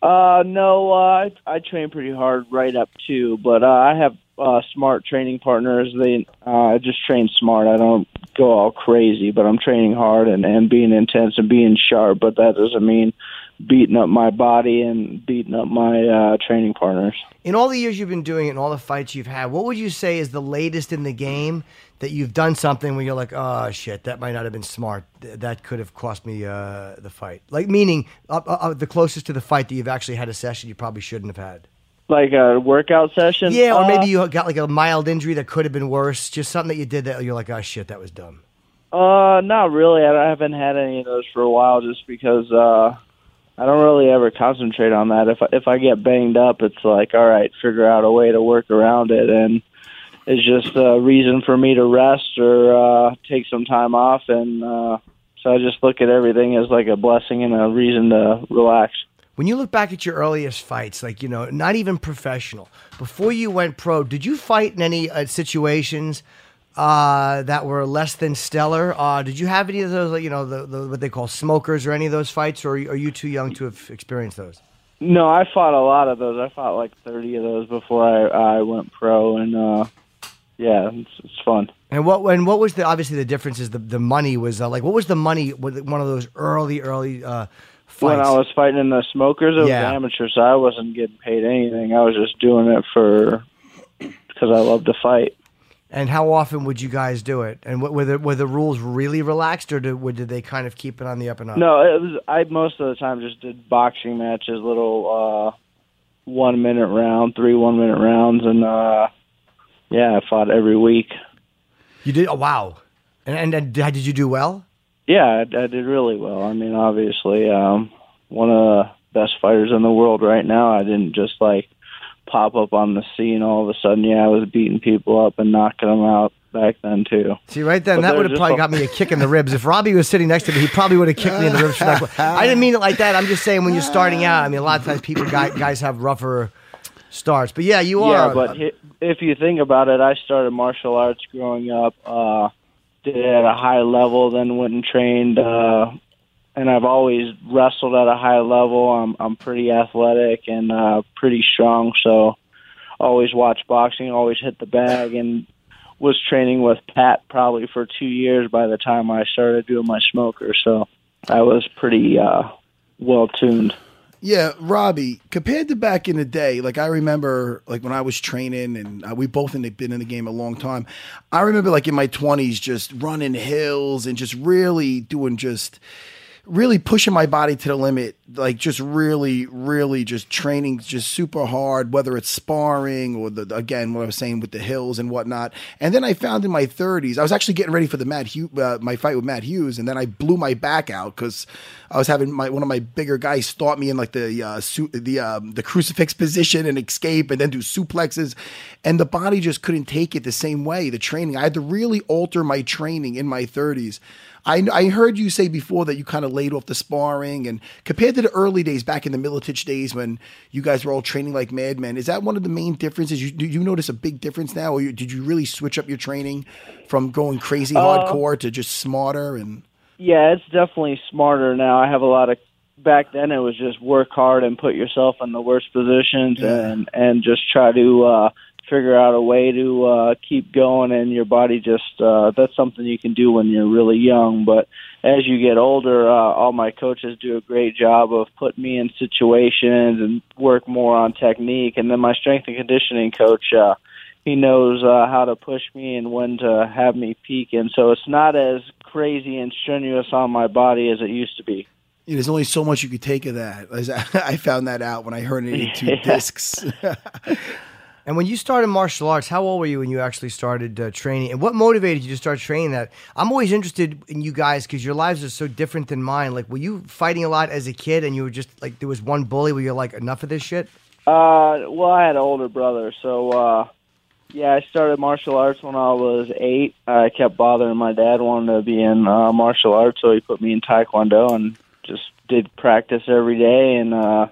[SPEAKER 6] Uh, no, uh, I, I train pretty hard right up to, but uh, I have uh, smart training partners. They uh, I just train smart. I don't go all crazy, but I'm training hard and, and being intense and being sharp. But that doesn't mean beating up my body and beating up my uh, training partners.
[SPEAKER 1] In all the years you've been doing it and all the fights you've had, what would you say is the latest in the game that you've done something where you're like, oh shit, that might not have been smart. That could have cost me uh, the fight. Like meaning uh, uh, uh, the closest to the fight that you've actually had a session you probably shouldn't have had.
[SPEAKER 6] Like a workout session.
[SPEAKER 1] Yeah, or
[SPEAKER 6] Uh,
[SPEAKER 1] maybe you got like a mild injury that could have been worse. Just something that you did that you're like, oh shit, that was dumb.
[SPEAKER 6] Uh, not really. I I haven't had any of those for a while, just because uh, I don't really ever concentrate on that. If I, if I get banged up, it's like, all right, figure out a way to work around it, and it's just a reason for me to rest or uh, take some time off, and uh, so I just look at everything as like a blessing and a reason to relax.
[SPEAKER 1] When you look back at your earliest fights, like you know, not even professional, before you went pro, did you fight in any uh, situations uh, that were less than stellar? Uh, did you have any of those, like you know, the, the what they call smokers or any of those fights, or are you, are you too young to have experienced those?
[SPEAKER 6] No, I fought a lot of those. I fought like thirty of those before I I went pro, and uh, yeah, it's, it's fun.
[SPEAKER 1] And what and what was the obviously the difference is the the money was uh, like what was the money with one of those early early uh, fights?
[SPEAKER 6] When I was fighting in the smokers, it
[SPEAKER 1] Yeah.
[SPEAKER 6] was amateur, so I wasn't getting paid anything. I was just doing it for because I love to fight.
[SPEAKER 1] And how often would you guys do it? And were the were the rules really relaxed, or did, did they kind of keep it on the up and up?
[SPEAKER 6] No, it was. I most of the time just did boxing matches, little uh, one minute round, three one minute rounds, and uh, yeah, I fought every week.
[SPEAKER 1] You did? Oh wow! And and, and did did you do well?
[SPEAKER 6] Yeah, I, I did really well. I mean, obviously, um, one of the best fighters in the world right now. I didn't just like pop up on the scene all of a sudden. Yeah, I was beating people up and knocking them out back then too.
[SPEAKER 1] See, right then,
[SPEAKER 6] But
[SPEAKER 1] that would have probably
[SPEAKER 6] a-
[SPEAKER 1] got me a kick in the ribs. If Robbie was sitting next to me, he probably would have kicked me in the ribs. For that. [laughs] I didn't mean it like that. I'm just saying when you're starting out. I mean, a lot of times people guys, guys have rougher starts. But yeah, you are.
[SPEAKER 6] Yeah, but if you think about it, I started martial arts growing up. Uh, did it at a high level, then went and trained. Uh, and I've always wrestled at a high level. I'm I'm pretty athletic and uh, pretty strong, so always watch boxing. Always hit the bag, and was training with Pat probably for two years by the time I started doing my smoker. So I was pretty uh, well tuned.
[SPEAKER 2] Yeah, Robbie, compared to back in the day, like I remember, like when I was training, and uh, we both the, been in the game a long time. I remember, like in my twenties, just running hills and just really doing just really pushing my body to the limit, like just really, really just training just super hard, whether it's sparring or the again what I was saying with the hills and whatnot. And then I found in my 30s, I was actually getting ready for the Matt Hughes, uh, my fight with Matt Hughes, and then I blew my back out because I was having my one of my bigger guys start me in like the uh, su- the um, the crucifix position and escape, and then do suplexes, and the body just couldn't take it the same way. The training, I had to really alter my training in my 30s. I, I heard you say before that you kind of laid off the sparring, and compared to the early days back in the Miletich days when you guys were all training like madmen, is that one of the main differences? You, do you notice a big difference now, or you, did you really switch up your training from going crazy hardcore to just smarter and?
[SPEAKER 6] Yeah, it's definitely smarter now. I have a lot of back then it was just work hard and put yourself in the worst positions and and just try to uh figure out a way to uh keep going and your body just uh that's something you can do when you're really young but as you get older uh all my coaches do a great job of putting me in situations and work more on technique and then my strength and conditioning coach uh he knows uh, how to push me and when to have me peak and so it's not as crazy and strenuous on my body as it used to be
[SPEAKER 2] Yeah, there's only so much you could take of that. As [laughs] I found that out when I heard it in two
[SPEAKER 6] Yeah. [laughs]
[SPEAKER 2] discs. [laughs]
[SPEAKER 1] And when you started martial arts, how old were you when you actually started uh, training? And what motivated you to start training that? I'm always interested in you guys because your lives are so different than mine. Like, were you fighting a lot as a kid and you were just like, there was one bully where you're like, enough of this shit?
[SPEAKER 6] Uh, well, I had an older brother, so uh, yeah, I started martial arts when I was eight. I kept bothering my dad, wanted to be in uh, martial arts, so he put me in taekwondo and just did practice every day and uh,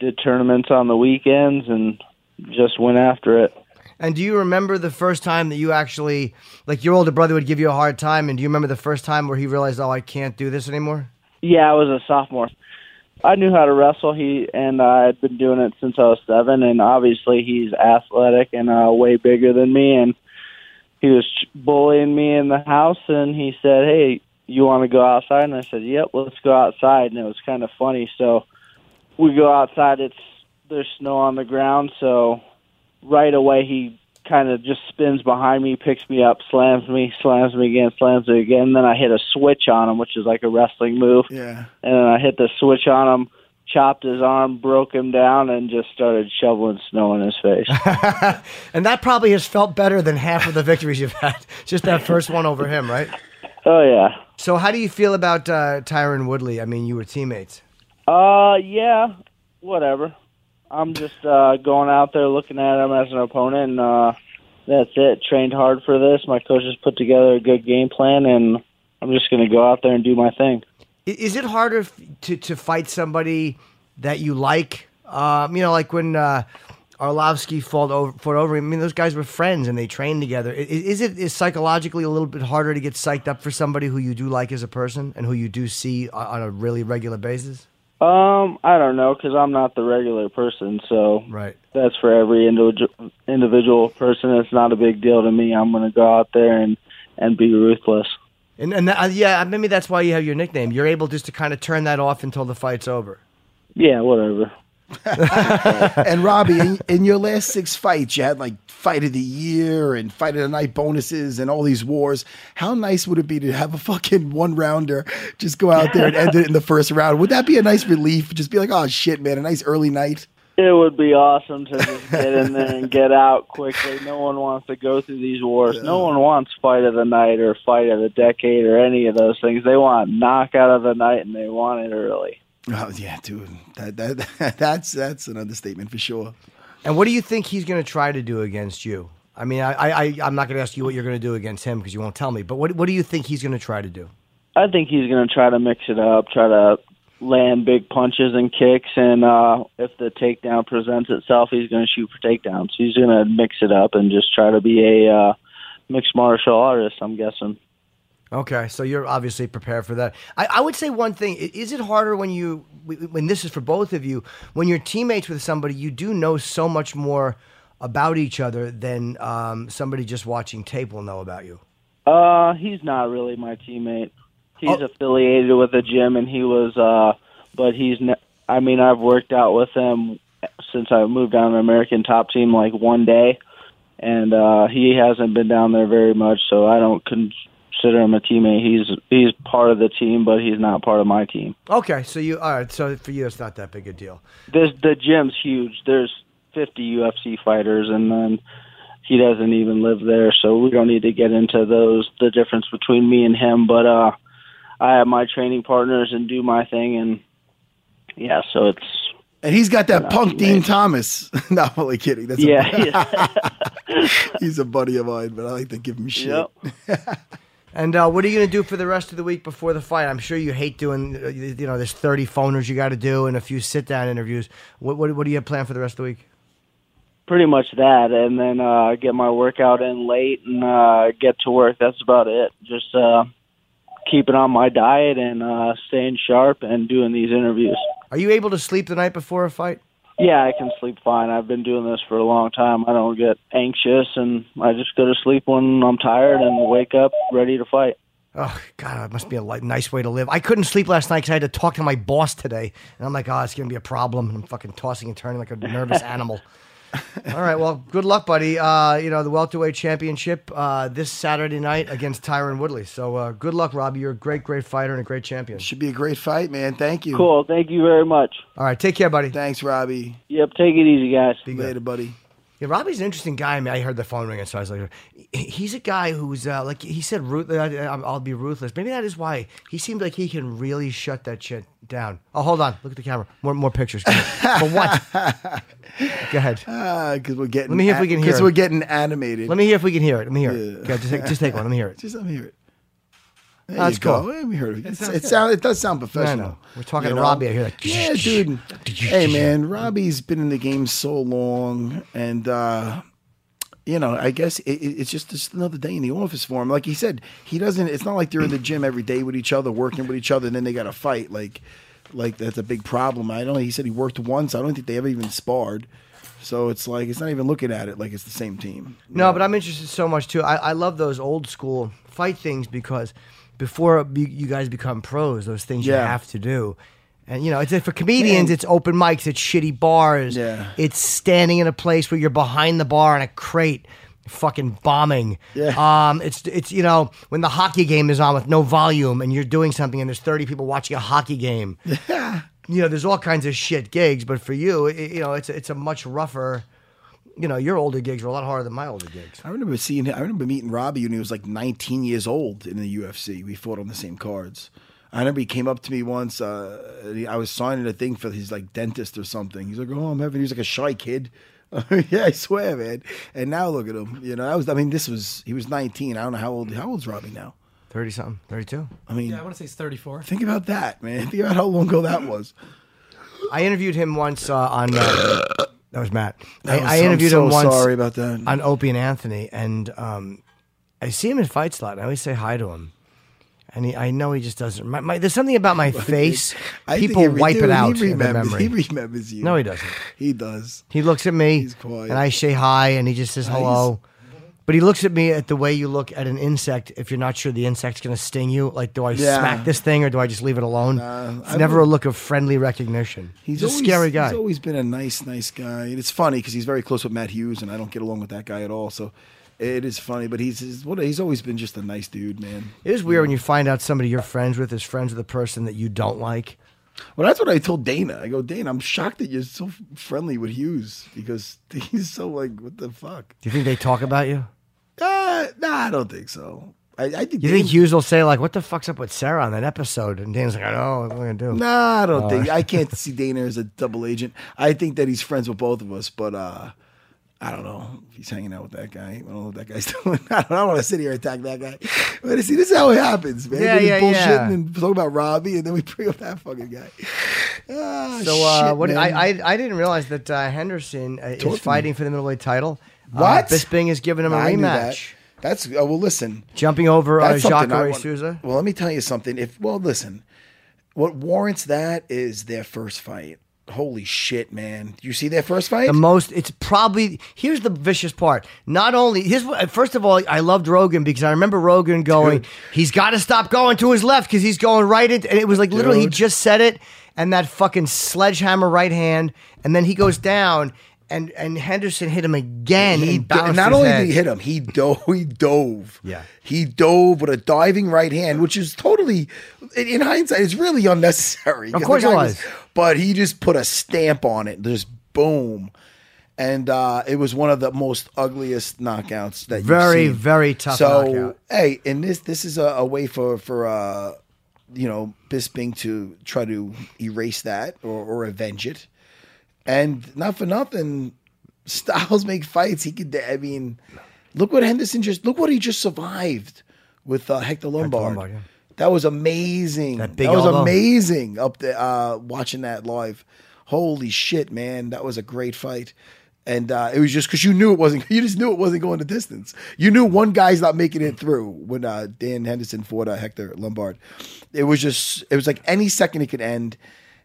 [SPEAKER 6] did tournaments on the weekends and just went after it.
[SPEAKER 1] And do you remember the first time that you actually, like, your older brother would give you a hard time? And do you remember the first time where he realized, oh, I can't do this anymore?
[SPEAKER 6] Yeah, I was a sophomore. I knew how to wrestle. He and I had been doing it since I was seven, and obviously he's athletic and uh, way bigger than me. And he was bullying me in the house, and he said, "Hey, you want to go outside?" And I said, "Yep, let's go outside." And it was kind of funny. So we go outside. It's there's snow on the ground, so right away he kind of just spins behind me, picks me up, slams me, slams me again, slams me again. Then I hit a switch on him, which is like a wrestling move
[SPEAKER 2] yeah.
[SPEAKER 6] and then I hit the switch on him, chopped his arm, broke him down, and just started shoveling snow in his face. [laughs]
[SPEAKER 1] and that probably has felt better than half of the victories you've had. Just that first one over him, right?
[SPEAKER 6] oh yeah,
[SPEAKER 1] So, how do you feel about uh, Tyron Woodley? I mean, you were teammates.
[SPEAKER 6] uh, yeah, whatever. I'm just uh, going out there looking at him as an opponent, and uh, that's it. Trained hard for this. My coaches put together a good game plan, and I'm just going to go out there and do my thing.
[SPEAKER 1] Is it harder to, to fight somebody that you like? Um, you know, like when uh, Arlovsky fought over, fought over. I mean, those guys were friends and they trained together. I- Is, it is psychologically a little bit harder to get psyched up for somebody who you do like as a person and who you do see on a really regular basis?
[SPEAKER 6] Um, I don't know because I'm not the regular person, so
[SPEAKER 1] Right.
[SPEAKER 6] that's for every individual individual person. It's not a big deal to me. I'm going to go out there and and be ruthless.
[SPEAKER 1] And and that, uh, yeah, maybe that's why you have your nickname. You're able just to kind of turn that off until the fight's over.
[SPEAKER 6] Yeah, whatever. [laughs] [laughs]
[SPEAKER 2] And Robbie, in, in your last six fights, you had like fight of the year and fight of the night bonuses and all these wars. How nice would it be to have a [laughs] fucking one rounder just go out there and end it in the first round? Would that be a nice relief? Just be like, oh shit, man, a nice early night.
[SPEAKER 6] It would be awesome to just get in there and get out quickly. No one wants to go through these wars. No one wants fight of the night or fight of the decade or any of those things. They want knockout of the night and they want it early.
[SPEAKER 2] Oh yeah, dude. That, that [laughs] that's that's an understatement for sure.
[SPEAKER 1] And what do you think he's going to try to do against you? I mean, I, I, I'm not going to ask you what you're going to do against him because you won't tell me. But what, what do you think he's going to try to do?
[SPEAKER 6] I think he's going to try to mix it up, try to land big punches and kicks, and uh, if the takedown presents itself, he's going to shoot for takedowns. He's going to mix it up and just try to be a uh, mixed martial artist. I'm guessing.
[SPEAKER 1] Okay, so you're obviously prepared for that. I, I would say one thing: is it harder when you, when this is for both of you, when you're teammates with somebody, you do know so much more about each other than um, somebody just watching tape will know about you.
[SPEAKER 6] Uh, he's not really my teammate. He's
[SPEAKER 1] Oh.
[SPEAKER 6] affiliated with the gym, and he was. Uh, but he's. Ne- I mean, I've worked out with him since I moved down to American Top Team like one day, and uh, he hasn't been down there very much. So I don't consider him a teammate. He's he's part of the team, but he's not part of my team.
[SPEAKER 1] Okay, so you all right? So for you, it's not that big a deal.
[SPEAKER 6] This the gym's huge. There's 50 UFC fighters, and then he doesn't even live there, so we don't need to get into those the difference between me and him. But uh, I have my training partners and do my thing, and yeah, so it's
[SPEAKER 2] And he's got that punk
[SPEAKER 6] he
[SPEAKER 2] Din
[SPEAKER 6] made-
[SPEAKER 2] Thomas. [laughs] Not I'm only kidding. That's
[SPEAKER 6] yeah,
[SPEAKER 2] a, [laughs]
[SPEAKER 6] yeah.
[SPEAKER 2] he's a buddy of mine, but I like to give him shit.
[SPEAKER 6] yep. [laughs]
[SPEAKER 1] And uh, what are you going to do for the rest of the week before the fight? I'm sure you hate doing, you know, there's 30 phoners you got to do and a few sit down interviews. What, what, what do you have planned for the rest of the week?
[SPEAKER 6] Pretty much that, and then uh, get my workout in late and uh, get to work. That's about it. Just uh, keeping on my diet and uh, staying sharp and doing these interviews.
[SPEAKER 1] Are you able to sleep the night before a fight?
[SPEAKER 6] Yeah, I can sleep fine. I've been doing this for a long time. I don't get anxious, and I just go to sleep when I'm tired and wake up ready to fight.
[SPEAKER 1] Oh God, it must be a li- nice way to live. I couldn't sleep last night because I had to talk to my boss today, and I'm like, oh, it's gonna be a problem. And I'm fucking tossing and turning like a nervous [laughs] animal. [laughs] All right, well, good luck, buddy. Uh, you know the welterweight championship uh, this Saturday night against Tyron Woodley. So uh, good luck, Robbie. You're a great, great fighter and a great champion.
[SPEAKER 2] Should be a great fight, man. Thank you.
[SPEAKER 6] Cool. Thank you very much.
[SPEAKER 1] All right, take care, buddy.
[SPEAKER 2] Thanks, Robbie.
[SPEAKER 6] Yep. Take it easy, guys.
[SPEAKER 1] Be good.
[SPEAKER 2] Later, buddy.
[SPEAKER 1] Yeah, Robbie's an interesting guy. I mean, I heard the phone ringing, so I was like, he's a guy who's uh, like he said, ruth- uh, I'll be ruthless. Maybe that is why he seems like he can really shut that shit down. Oh, hold on, look at the camera. More, more pictures. For what? [laughs] Go ahead.
[SPEAKER 2] Ah, because we're getting.
[SPEAKER 1] Let me hear if we can hear.
[SPEAKER 2] Because we're getting animated.
[SPEAKER 1] Let me hear if we can hear it. Let me hear it.
[SPEAKER 2] Yeah.
[SPEAKER 1] Okay, just, take, just take one. Let me hear it. [laughs]
[SPEAKER 2] Just let me hear it. There
[SPEAKER 1] That's
[SPEAKER 2] you go.
[SPEAKER 1] cool.
[SPEAKER 2] We heard it. It's,
[SPEAKER 5] sounds
[SPEAKER 2] it, sound, it does sound
[SPEAKER 1] I
[SPEAKER 2] professional.
[SPEAKER 1] know. We're talking
[SPEAKER 2] you
[SPEAKER 1] to
[SPEAKER 2] know?
[SPEAKER 1] Robbie. I hear that.
[SPEAKER 2] Yeah, [laughs] dude. hey, [laughs] man, Robbie's been in the game so long, and uh, you know, I guess it, it- it's just, just another day in the office for him. Like he said, he doesn't. It's not like they're in the gym every day with each other, working with each other, and then they got to fight. Like, like that's a big problem. I don't. Know. He said he worked once. I don't think they ever even sparred. So it's like it's not even looking at it like it's the same team.
[SPEAKER 1] No, but I'm interested so much too. I, I love those old school fight things because before you, guys become pros, those things you have to do. And you know, it's for comedians,
[SPEAKER 2] Man.
[SPEAKER 1] it's open mics, it's shitty bars,
[SPEAKER 2] Yeah.
[SPEAKER 1] it's standing in a place where you're behind the bar in a crate, fucking bombing.
[SPEAKER 2] Yeah.
[SPEAKER 1] Um, it's it's you know when the hockey game is on with no volume and you're doing something and there's 30 people watching a hockey game. [laughs] you know, there's all kinds of shit gigs, but for you, it, you know, it's it's a much rougher. You know, your older gigs were a lot harder than my older gigs.
[SPEAKER 2] I remember seeing him. I remember meeting Robbie when he was like 19 years old in the UFC. We fought on the same cards. I remember he came up to me once. Uh, I was signing a thing for his like dentist or something. He's like, "Oh, I'm having." He was like a shy kid. [laughs] yeah, I swear, man. And now look at him. You know, that was. I mean, this was. He was 19. I don't know how old. How old's Robbie now?
[SPEAKER 1] 30 something, 32.
[SPEAKER 2] I mean,
[SPEAKER 5] Yeah, I want to say it's 34.
[SPEAKER 2] think about that, man. [laughs] Think about how long ago that was.
[SPEAKER 1] I interviewed him once uh, on. Uh, that was Matt. I,
[SPEAKER 2] was-
[SPEAKER 1] I interviewed
[SPEAKER 2] I'm
[SPEAKER 1] him once
[SPEAKER 2] Sorry about that.
[SPEAKER 1] on Opie and Anthony, and um, I see him in fights a lot. And I always say hi to him, and he, I know he just doesn't. My, my, there's something about my [laughs] face.
[SPEAKER 2] I
[SPEAKER 1] people wipe
[SPEAKER 2] dude,
[SPEAKER 1] it out
[SPEAKER 2] He remembers,
[SPEAKER 1] memory.
[SPEAKER 2] he remembers you.
[SPEAKER 1] No, he doesn't.
[SPEAKER 2] He does.
[SPEAKER 1] He looks at me,
[SPEAKER 2] He's
[SPEAKER 1] and I say hi, and he just says hello. But he looks at me at the way you look at an insect if you're not sure the insect's going to sting you. Like, do I
[SPEAKER 2] Yeah.
[SPEAKER 1] smack this thing or do I just leave it alone? it's
[SPEAKER 2] I
[SPEAKER 1] never a look of friendly recognition.
[SPEAKER 2] He's,
[SPEAKER 1] He's, a
[SPEAKER 2] always,
[SPEAKER 1] scary guy.
[SPEAKER 2] He's always been a nice, nice guy. And it's funny because he's very close with Matt Hughes, and I don't get along with that guy at all. So it is funny, but he's he's, what, he's always been just a nice dude, man.
[SPEAKER 1] It is weird when you find out somebody you're friends with is friends with a person that you don't like.
[SPEAKER 2] Well, that's what I told Dana. I go, Dana, I'm shocked that you're so friendly with Hughes because [laughs] he's so like, what the fuck?
[SPEAKER 1] Do you think they talk about you?
[SPEAKER 2] Uh, nah, I don't think so. I, I think.
[SPEAKER 1] You think Hughes will say like, "What the fuck's up with Serra on that episode?" And Dan's like, "I know what I gonna do."
[SPEAKER 2] Nah, I don't
[SPEAKER 1] Oh.
[SPEAKER 2] think. I [laughs] can't see Dana as a double agent. I think that he's friends with both of us, but uh, I don't know if he's hanging out with that guy. I don't know what that guy's [laughs] doing. I don't, I don't want to sit here and attack that guy. But see, this is how it happens, man.
[SPEAKER 1] Yeah, yeah,
[SPEAKER 2] bullshitting
[SPEAKER 1] yeah.
[SPEAKER 2] and talking about Robbie, and then we bring up that fucking guy. Ah,
[SPEAKER 1] So uh, what?
[SPEAKER 2] man.
[SPEAKER 1] I, I I didn't realize that uh, Henderson uh,
[SPEAKER 2] Talk me.
[SPEAKER 1] is fighting for the middleweight title.
[SPEAKER 2] What?
[SPEAKER 1] Uh, Bisping is giving him a
[SPEAKER 2] I knew that.
[SPEAKER 1] rematch,
[SPEAKER 2] That's uh, well. Listen,
[SPEAKER 1] jumping over uh,
[SPEAKER 2] That's something I
[SPEAKER 1] Jacare
[SPEAKER 2] want-
[SPEAKER 1] Souza.
[SPEAKER 2] Well, let me tell you something. If well, listen, what warrants that is their first fight. Holy shit, man! You see their first fight?
[SPEAKER 1] The most, it's probably here's the vicious part. Not only here's what, first of all, I loved Rogan because I remember Rogan going, he's got to stop going to his left because he's going right into, and it was like literally he
[SPEAKER 2] Dude.
[SPEAKER 1] just said it, and that fucking sledgehammer right hand, and then he goes down, and and Henderson hit him again.
[SPEAKER 2] he
[SPEAKER 1] and bounced
[SPEAKER 2] not only
[SPEAKER 1] head.
[SPEAKER 2] did he hit him, he dove. He dove.
[SPEAKER 1] Yeah.
[SPEAKER 2] he dove with a diving right hand, which is totally, in, in hindsight, it's really unnecessary.
[SPEAKER 1] Of course it
[SPEAKER 2] guy
[SPEAKER 1] was.
[SPEAKER 2] but he just put a stamp on it. Just boom. And uh, it was one of the most ugliest knockouts that
[SPEAKER 1] Very,
[SPEAKER 2] you've seen.
[SPEAKER 1] very tough
[SPEAKER 2] So
[SPEAKER 1] knockout.
[SPEAKER 2] hey, and this this is a, a way for for uh, you know Bisping to try to erase that or, or avenge it. And not for nothing, Styles make fights. He could. I mean, look what Henderson just. Look what he just survived with uh, Hector Lombard.
[SPEAKER 1] Lombard, yeah.
[SPEAKER 2] That was amazing.
[SPEAKER 1] That
[SPEAKER 2] That, was amazing up there uh, watching that live. Holy shit, man! That was a great fight. And uh, it was just because you knew it wasn't. [laughs] You just knew it wasn't going the distance. You knew one guy's not making it through when uh, Dan Henderson fought uh, Hector Lombard. It was just. It was like any second it could end.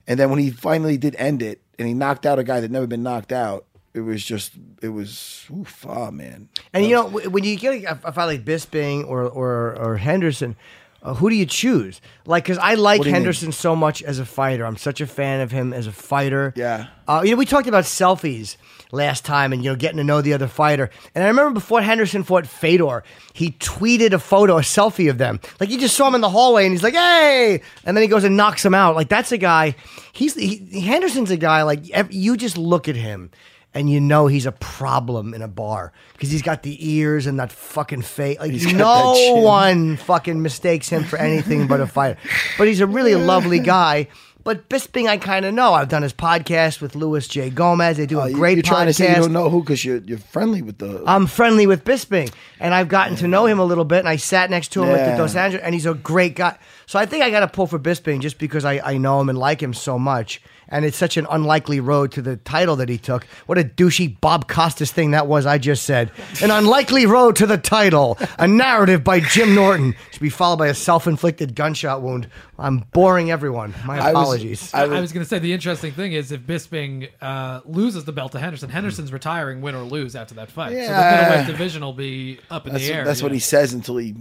[SPEAKER 2] And then when he finally did end it, and he knocked out a guy that never been knocked out, it was just. It was. Oof, ah, man.
[SPEAKER 1] And you know, when you get a, a fight like Bisping or or, or Henderson, uh, who do you choose? Like, because I like
[SPEAKER 2] you mean?
[SPEAKER 1] Henderson so much as a fighter. I'm such a fan of him as a fighter.
[SPEAKER 2] Yeah.
[SPEAKER 1] Uh, you know, we talked about selfies last time, and you know, getting to know the other fighter. And I remember before Henderson fought Fedor, he tweeted a photo, a selfie of them. Like you just saw him in the hallway, and he's like, "Hey!" And then he goes and knocks him out. Like that's a guy. He's he, Henderson's a guy. Like you just look at him and you know he's a problem in a bar because he's got the ears and that fucking face. Like
[SPEAKER 2] He's
[SPEAKER 1] no one fucking mistakes him for anything but a fighter. But he's a really lovely [laughs] guy. But Bisping, I kind of know. I've done his podcast with Luis J. Gomez. They do
[SPEAKER 2] Uh,
[SPEAKER 1] a great
[SPEAKER 2] you're trying to say you don't know who because you're you're friendly with the.
[SPEAKER 1] I'm friendly with Bisping, and I've gotten to know him a little bit. And I sat next to him at the Dos Angeles, and he's a great guy. So I think I got to pull for Bisping just because I, I know him and like him so much. And it's such an unlikely road to the title that he took. What a douchey Bob Costas thing that was! I just said an unlikely road to the title. A narrative by Jim Norton should be followed by a self-inflicted gunshot wound. I'm boring everyone. My
[SPEAKER 2] I was-
[SPEAKER 1] apologies.
[SPEAKER 5] I was going to say the interesting thing is if Bisping uh, loses the belt to Henderson, Henderson's retiring, win or lose after that fight. So the middleweight division will be up in
[SPEAKER 2] That's,
[SPEAKER 5] the air.
[SPEAKER 2] that's what
[SPEAKER 5] know.
[SPEAKER 2] he says until he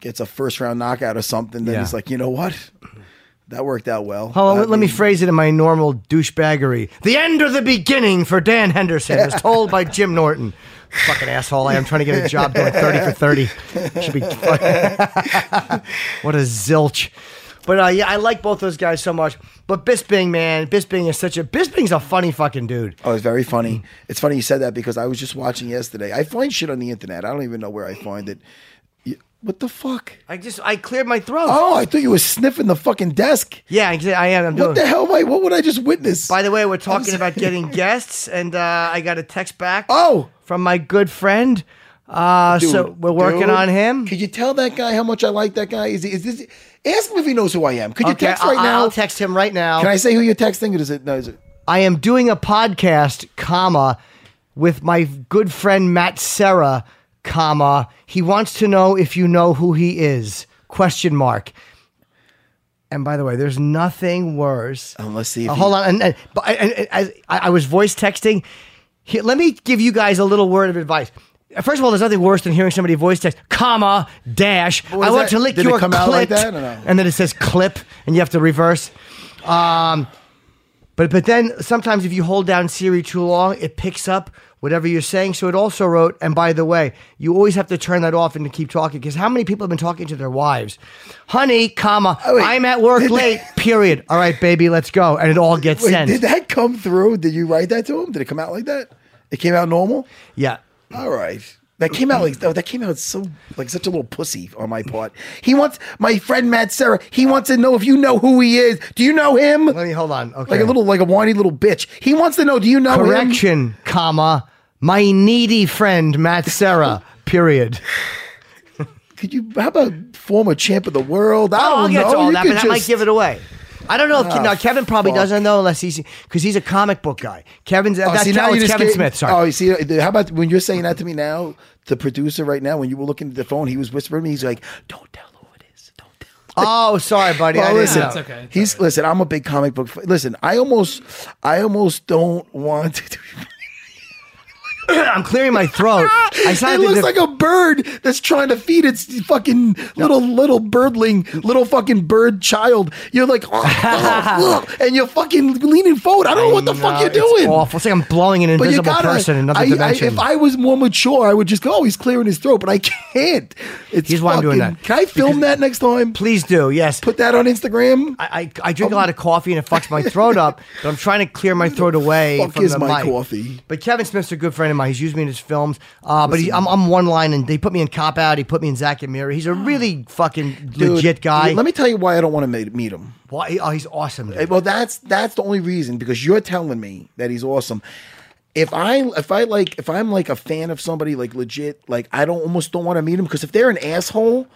[SPEAKER 2] gets a first round knockout or something. Then
[SPEAKER 1] Yeah.
[SPEAKER 2] he's like, you know what? That worked out well.
[SPEAKER 1] Hold on,
[SPEAKER 2] I
[SPEAKER 1] let me phrase it in my normal douchebaggery. The end or the beginning for Dan Henderson, as [laughs] told by Jim Norton. Fucking asshole! I am trying to get a job doing thirty for thirty. Should be what a zilch. But uh, yeah, I like both those guys so much. But Bisping, man, Bisping is such a Bisping's a funny fucking dude.
[SPEAKER 2] Oh, it's very funny. It's funny you said that because I was just watching yesterday. I find shit on the internet. I don't even know where I find it. What the fuck?
[SPEAKER 1] I just I cleared my throat.
[SPEAKER 2] Oh, I thought you were sniffing the fucking desk.
[SPEAKER 1] Yeah, I I am. I'm doing.
[SPEAKER 2] What the hell? Am I, what would I just witness?
[SPEAKER 1] By the way, we're talking about getting [laughs] guests, and uh, I got a text back.
[SPEAKER 2] Oh.
[SPEAKER 1] from my good friend. Uh,
[SPEAKER 2] Dude,
[SPEAKER 1] so we're working
[SPEAKER 2] dude,
[SPEAKER 1] on him.
[SPEAKER 2] Could you tell that guy how much I like that guy? Is, he, is this? Ask him if he knows who I am. Could you
[SPEAKER 1] Okay,
[SPEAKER 2] text right
[SPEAKER 1] I-
[SPEAKER 2] now?
[SPEAKER 1] I'll text him right now.
[SPEAKER 2] Can I say who you're texting? Or is it? No, is it?
[SPEAKER 1] I am doing a podcast, comma, with my good friend Matt Serra, comma. He wants to know if you know who he is. Question mark. And by the way, there's nothing worse.
[SPEAKER 2] Um, let's see if
[SPEAKER 1] Uh,
[SPEAKER 2] he-
[SPEAKER 1] hold on. And, and, but I, and, I, I was voice texting. Here, let me give you guys a little word of advice. First of all, there's nothing worse than hearing somebody voice text, comma, dash. I want
[SPEAKER 2] that?
[SPEAKER 1] to lick
[SPEAKER 2] Did
[SPEAKER 1] your
[SPEAKER 2] come
[SPEAKER 1] clit.
[SPEAKER 2] like that no?
[SPEAKER 1] And then it says clip, and you have to reverse. Um, but but then sometimes if you hold down Siri too long, it picks up whatever you're saying. So it also wrote, and by the way, you always have to turn that off and to keep talking because how many people have been talking to their wives? Honey, comma,
[SPEAKER 2] Oh.
[SPEAKER 1] I'm at work late. Period. All right, baby, let's go, and it all gets
[SPEAKER 2] Wait,
[SPEAKER 1] sent.
[SPEAKER 2] did that come through? Did you write that to him? Did it come out like that? It came out normal.
[SPEAKER 1] yeah.
[SPEAKER 2] All right. That came out like oh, that came out so like such a little pussy on my part. He wants my friend Matt Serra. He wants to know if you know who he is. Do you know him?
[SPEAKER 1] Let me hold on. Okay.
[SPEAKER 2] Like a little like a whiny little bitch. He wants to know. Do you know him?
[SPEAKER 1] correction, comma, my needy friend Matt Serra. [laughs] Period.
[SPEAKER 2] Could you? How about former champ of the world? I
[SPEAKER 1] Oh,
[SPEAKER 2] don't
[SPEAKER 1] I'll get
[SPEAKER 2] know.
[SPEAKER 1] to all
[SPEAKER 2] You
[SPEAKER 1] that, but
[SPEAKER 2] could
[SPEAKER 1] that might give it away. I don't know. If,
[SPEAKER 2] Ah,
[SPEAKER 1] now Kevin probably
[SPEAKER 2] fuck.
[SPEAKER 1] doesn't know unless he's because he's a comic book guy. Kevin's
[SPEAKER 2] Oh,
[SPEAKER 1] that's
[SPEAKER 2] see, now
[SPEAKER 1] oh,
[SPEAKER 2] you
[SPEAKER 1] it's Kevin
[SPEAKER 2] gave-
[SPEAKER 1] Smith. Sorry.
[SPEAKER 2] Oh, you see, how about when you're saying that to me now? The producer right now, when you were looking at the phone, he was whispering to me. He's like, "Don't tell who it is. Don't tell."
[SPEAKER 1] Oh, sorry, buddy. I
[SPEAKER 2] Well,
[SPEAKER 1] didn't
[SPEAKER 2] listen,
[SPEAKER 1] know.
[SPEAKER 5] It's okay, it's
[SPEAKER 2] he's listen. I'm a big comic book. f- Listen, I almost, I almost don't want [laughs] to. [clears throat]
[SPEAKER 1] I'm clearing my throat. I [laughs]
[SPEAKER 2] it looks like a bird that's trying to feed its fucking little little birdling, little fucking bird child. You're like, oh, [laughs] oh, oh, and you're fucking leaning forward. I don't know what the fuck you're
[SPEAKER 1] it's
[SPEAKER 2] doing.
[SPEAKER 1] awful. It's like I'm blowing an invisible
[SPEAKER 2] gotta.
[SPEAKER 1] person in another
[SPEAKER 2] I, I,
[SPEAKER 1] dimension.
[SPEAKER 2] if I was more mature, I would just go, "Oh, he's clearing his throat," but I can't. It's
[SPEAKER 1] Here's why I'm doing that.
[SPEAKER 2] Can I film that next time?
[SPEAKER 1] Please do. Yes.
[SPEAKER 2] Put that on Instagram.
[SPEAKER 1] I, I, I drink a lot of coffee and it fucks my throat up, but I'm trying to clear my throat [laughs] away
[SPEAKER 2] fuck
[SPEAKER 1] from
[SPEAKER 2] is
[SPEAKER 1] the
[SPEAKER 2] my
[SPEAKER 1] mic.
[SPEAKER 2] coffee?
[SPEAKER 1] But Kevin Smith's a good friend of He's used me in his films. Uh, but he, I'm, I'm one line, and they put me in Cop Out. He put me in Zack and Miri. He's a [sighs] really fucking
[SPEAKER 2] Dude,
[SPEAKER 1] legit guy.
[SPEAKER 2] Let me tell you why I don't want to meet, meet him.
[SPEAKER 1] Why? Oh, he's awesome. dude.
[SPEAKER 2] Well, that's that's the only reason because you're telling me that he's awesome. If I if I like if I'm like a fan of somebody like legit like I don't almost don't want to meet him because if they're an asshole,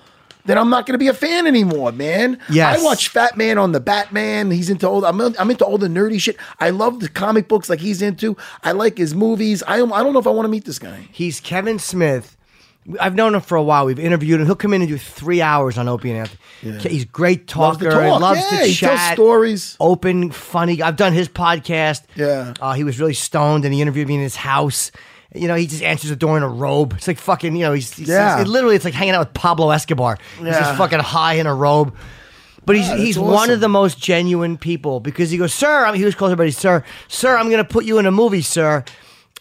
[SPEAKER 2] then I'm not going to be a fan anymore, man.
[SPEAKER 1] Yes.
[SPEAKER 2] I watch Fat Man on the Batman. He's into all. I'm I'm into all the nerdy shit. I love the comic books like he's into. I like his movies. I I don't know if I want to meet this guy.
[SPEAKER 1] He's Kevin Smith. I've known him for a while. We've interviewed him. He'll come in and do three hours on Opie and Anthony. He's a great
[SPEAKER 2] Loves to
[SPEAKER 1] talker.
[SPEAKER 2] talk.
[SPEAKER 1] Loves
[SPEAKER 2] Yeah,
[SPEAKER 1] to
[SPEAKER 2] he tells
[SPEAKER 1] chat.
[SPEAKER 2] stories.
[SPEAKER 1] Open, funny. I've done his podcast.
[SPEAKER 2] Yeah.
[SPEAKER 1] Uh, he was really stoned and he interviewed me in his house. You know, he just answers the door in a robe. It's like fucking, you know, he's, he's
[SPEAKER 2] Yeah.
[SPEAKER 1] it literally it's like hanging out with Pablo Escobar. He's
[SPEAKER 2] Yeah.
[SPEAKER 1] just fucking high in a robe. But he's
[SPEAKER 2] Yeah,
[SPEAKER 1] he's one of the most genuine people because he goes, Sir, I mean, he was calling everybody, Sir, Sir, I'm gonna put you in a movie, sir.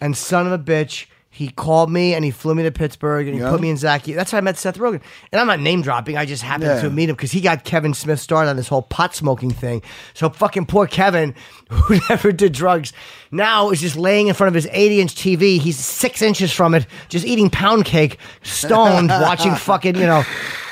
[SPEAKER 1] And son of a bitch, he called me and he flew me to Pittsburgh and he
[SPEAKER 2] Yeah.
[SPEAKER 1] put me in Zachy. That's how I met Seth Rogen. And I'm not name dropping. I just happened
[SPEAKER 2] Yeah.
[SPEAKER 1] to meet him because he got Kevin Smith started on this whole pot smoking thing. So fucking poor Kevin, [laughs] who never did drugs, now is just laying in front of his 80 inch TV. He's six inches from it, just eating pound cake, stoned, [laughs] watching fucking, you know,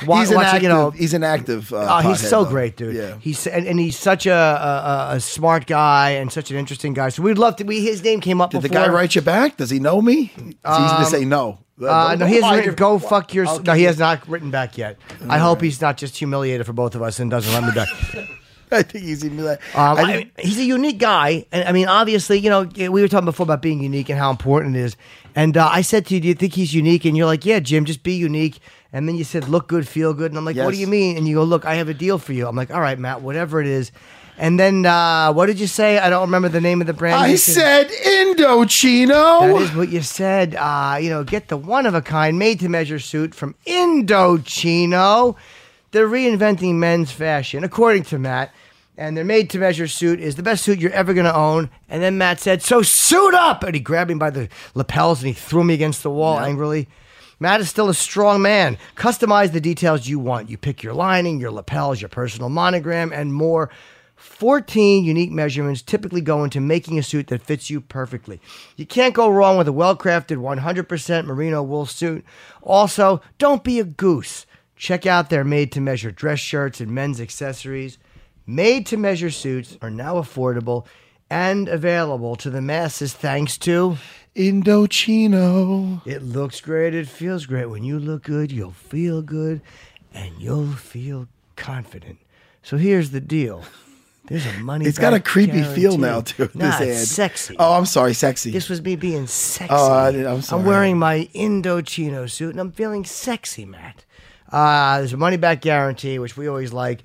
[SPEAKER 1] wa-
[SPEAKER 2] he's an
[SPEAKER 1] watching,
[SPEAKER 2] active.
[SPEAKER 1] you know,
[SPEAKER 2] he's an active. Uh,
[SPEAKER 1] Oh, he's
[SPEAKER 2] pothead,
[SPEAKER 1] so
[SPEAKER 2] though.
[SPEAKER 1] great, dude.
[SPEAKER 2] Yeah.
[SPEAKER 1] He's and, and he's such a, a a- a smart guy and such an interesting guy. So we'd love to. We his name came up.
[SPEAKER 2] Did the
[SPEAKER 1] before.
[SPEAKER 2] guy write you back? Does he know me? It's easy to say no.
[SPEAKER 1] Uh, no, he hasn't written. Go fuck your. No, he has not written back yet. I hope he's not just humiliated for both of us and doesn't let me back. [laughs]
[SPEAKER 2] I think he's even like.
[SPEAKER 1] Um,
[SPEAKER 2] I
[SPEAKER 1] I mean, he's a unique guy, and I mean, obviously, you know, we were talking before about being unique and how important it is. And uh, I said to you, "Do you think he's unique?" And you're like, "Yeah, Jim, just be unique." And then you said, "Look good, feel good." And I'm like, "What do you mean?" And you go, "Look, I have a deal for you." I'm like, "All right, Matt, whatever it is." And then uh, what did you say? I don't remember the name of the brand.
[SPEAKER 2] I said Indochino.
[SPEAKER 1] That is what you said. Uh, you know, get the one of a kind, made to measure suit from Indochino. They're reinventing men's fashion, according to Matt. And their made to measure suit is the best suit you're ever going to own. And then Matt said, So suit up! And he grabbed me by the lapels and he threw me against the wall angrily. Matt is still a strong man. Customize the details you want. You pick your lining, your lapels, your personal monogram, and more. 14 unique measurements typically go into making a suit that fits you perfectly. You can't go wrong with a well crafted 100% merino wool suit. Also, don't be a goose. Check out their made to measure dress shirts and men's accessories. Made to measure suits are now affordable and available to the masses thanks to
[SPEAKER 2] Indochino.
[SPEAKER 1] it looks great, it feels great. When you look good, you'll feel good and you'll feel confident. So here's the deal. There's a money.
[SPEAKER 2] It's got a creepy feel now too.
[SPEAKER 1] Nah,
[SPEAKER 2] this ad.
[SPEAKER 1] sexy.
[SPEAKER 2] Oh, I'm sorry, sexy.
[SPEAKER 1] This was me being sexy.
[SPEAKER 2] Oh, I I'm sorry.
[SPEAKER 1] wearing my Indochino suit and I'm feeling sexy, Matt. Uh, there's a money back guarantee, which we always like.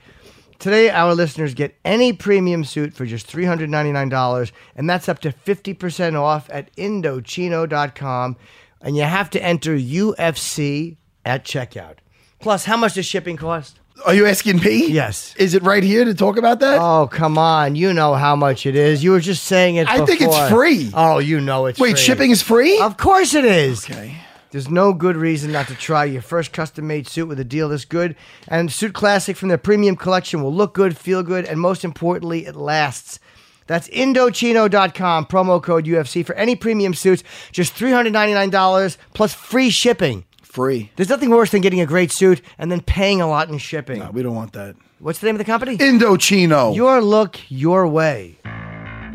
[SPEAKER 1] Today, our listeners get any premium suit for just $399, and that's up to 50% off at Indochino.com. And you have to enter UFC at checkout. Plus, how much does shipping cost?
[SPEAKER 2] Are you asking me?
[SPEAKER 1] Yes.
[SPEAKER 2] Is it right here to talk about that?
[SPEAKER 1] Oh, come on. You know how much it is. You were just saying it
[SPEAKER 2] I think it's free.
[SPEAKER 1] Oh, you know it's
[SPEAKER 2] Wait,
[SPEAKER 1] free.
[SPEAKER 2] shipping is free?
[SPEAKER 1] Of course it is.
[SPEAKER 2] okay.
[SPEAKER 1] There's no good reason not to try your first custom made suit with a deal this good. And Suit Classic from their premium collection will look good, feel good, and most importantly, it lasts. That's Indochino.com, promo code UFC for any premium suits, just $399 plus free shipping.
[SPEAKER 2] Free.
[SPEAKER 1] There's nothing worse than getting a great suit and then paying a lot in shipping.
[SPEAKER 2] We don't want that.
[SPEAKER 1] What's the name of the company?
[SPEAKER 2] Indochino.
[SPEAKER 1] Your look, your way.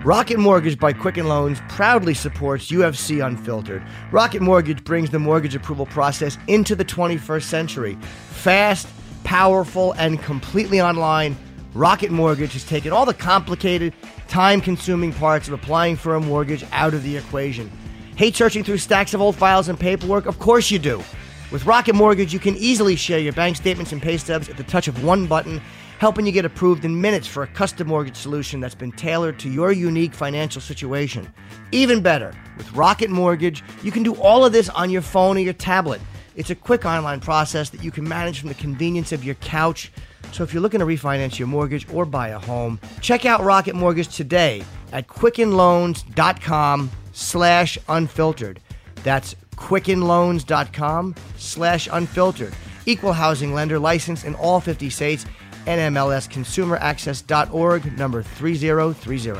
[SPEAKER 1] Rocket Mortgage by Quicken Loans proudly supports UFC Unfiltered. Rocket Mortgage brings the mortgage approval process into the 21st century. Fast, powerful, and completely online, Rocket Mortgage has taken all the complicated, time consuming parts of applying for a mortgage out of the equation. Hate searching through stacks of old files and paperwork? Of course you do. With Rocket Mortgage, you can easily share your bank statements and pay stubs at the touch of one button, helping you get approved in minutes for a custom mortgage solution that's been tailored to your unique financial situation. Even better, with Rocket Mortgage, you can do all of this on your phone or your tablet. It's a quick online process that you can manage from the convenience of your couch. So if you're looking to refinance your mortgage or buy a home, check out Rocket Mortgage today at quickenloans.com slash unfiltered. That's quickenloans.com slash unfiltered. Equal housing lender licensed in all 50 states. NMLSconsumeraccess.org, number 3030.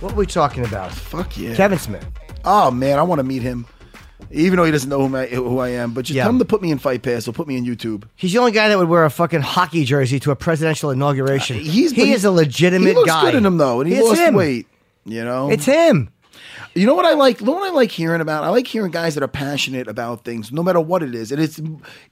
[SPEAKER 1] What are we talking about?
[SPEAKER 2] Fuck yeah.
[SPEAKER 1] Kevin Smith.
[SPEAKER 2] Oh man, I want to meet him. Even though he doesn't know who I, who I am, but just
[SPEAKER 1] Yeah.
[SPEAKER 2] tell him to put me in Fight Pass or put me in YouTube.
[SPEAKER 1] He's the only guy that would wear a fucking hockey jersey to a presidential inauguration.
[SPEAKER 2] Uh, He's
[SPEAKER 1] he is a legitimate
[SPEAKER 2] He looks
[SPEAKER 1] guy.
[SPEAKER 2] good in him though, and he
[SPEAKER 1] It's
[SPEAKER 2] lost
[SPEAKER 1] him.
[SPEAKER 2] weight. You know,
[SPEAKER 1] It's him.
[SPEAKER 2] You know what I like? You know what I like hearing about? I like hearing guys that are passionate about things, no matter what it is. And it's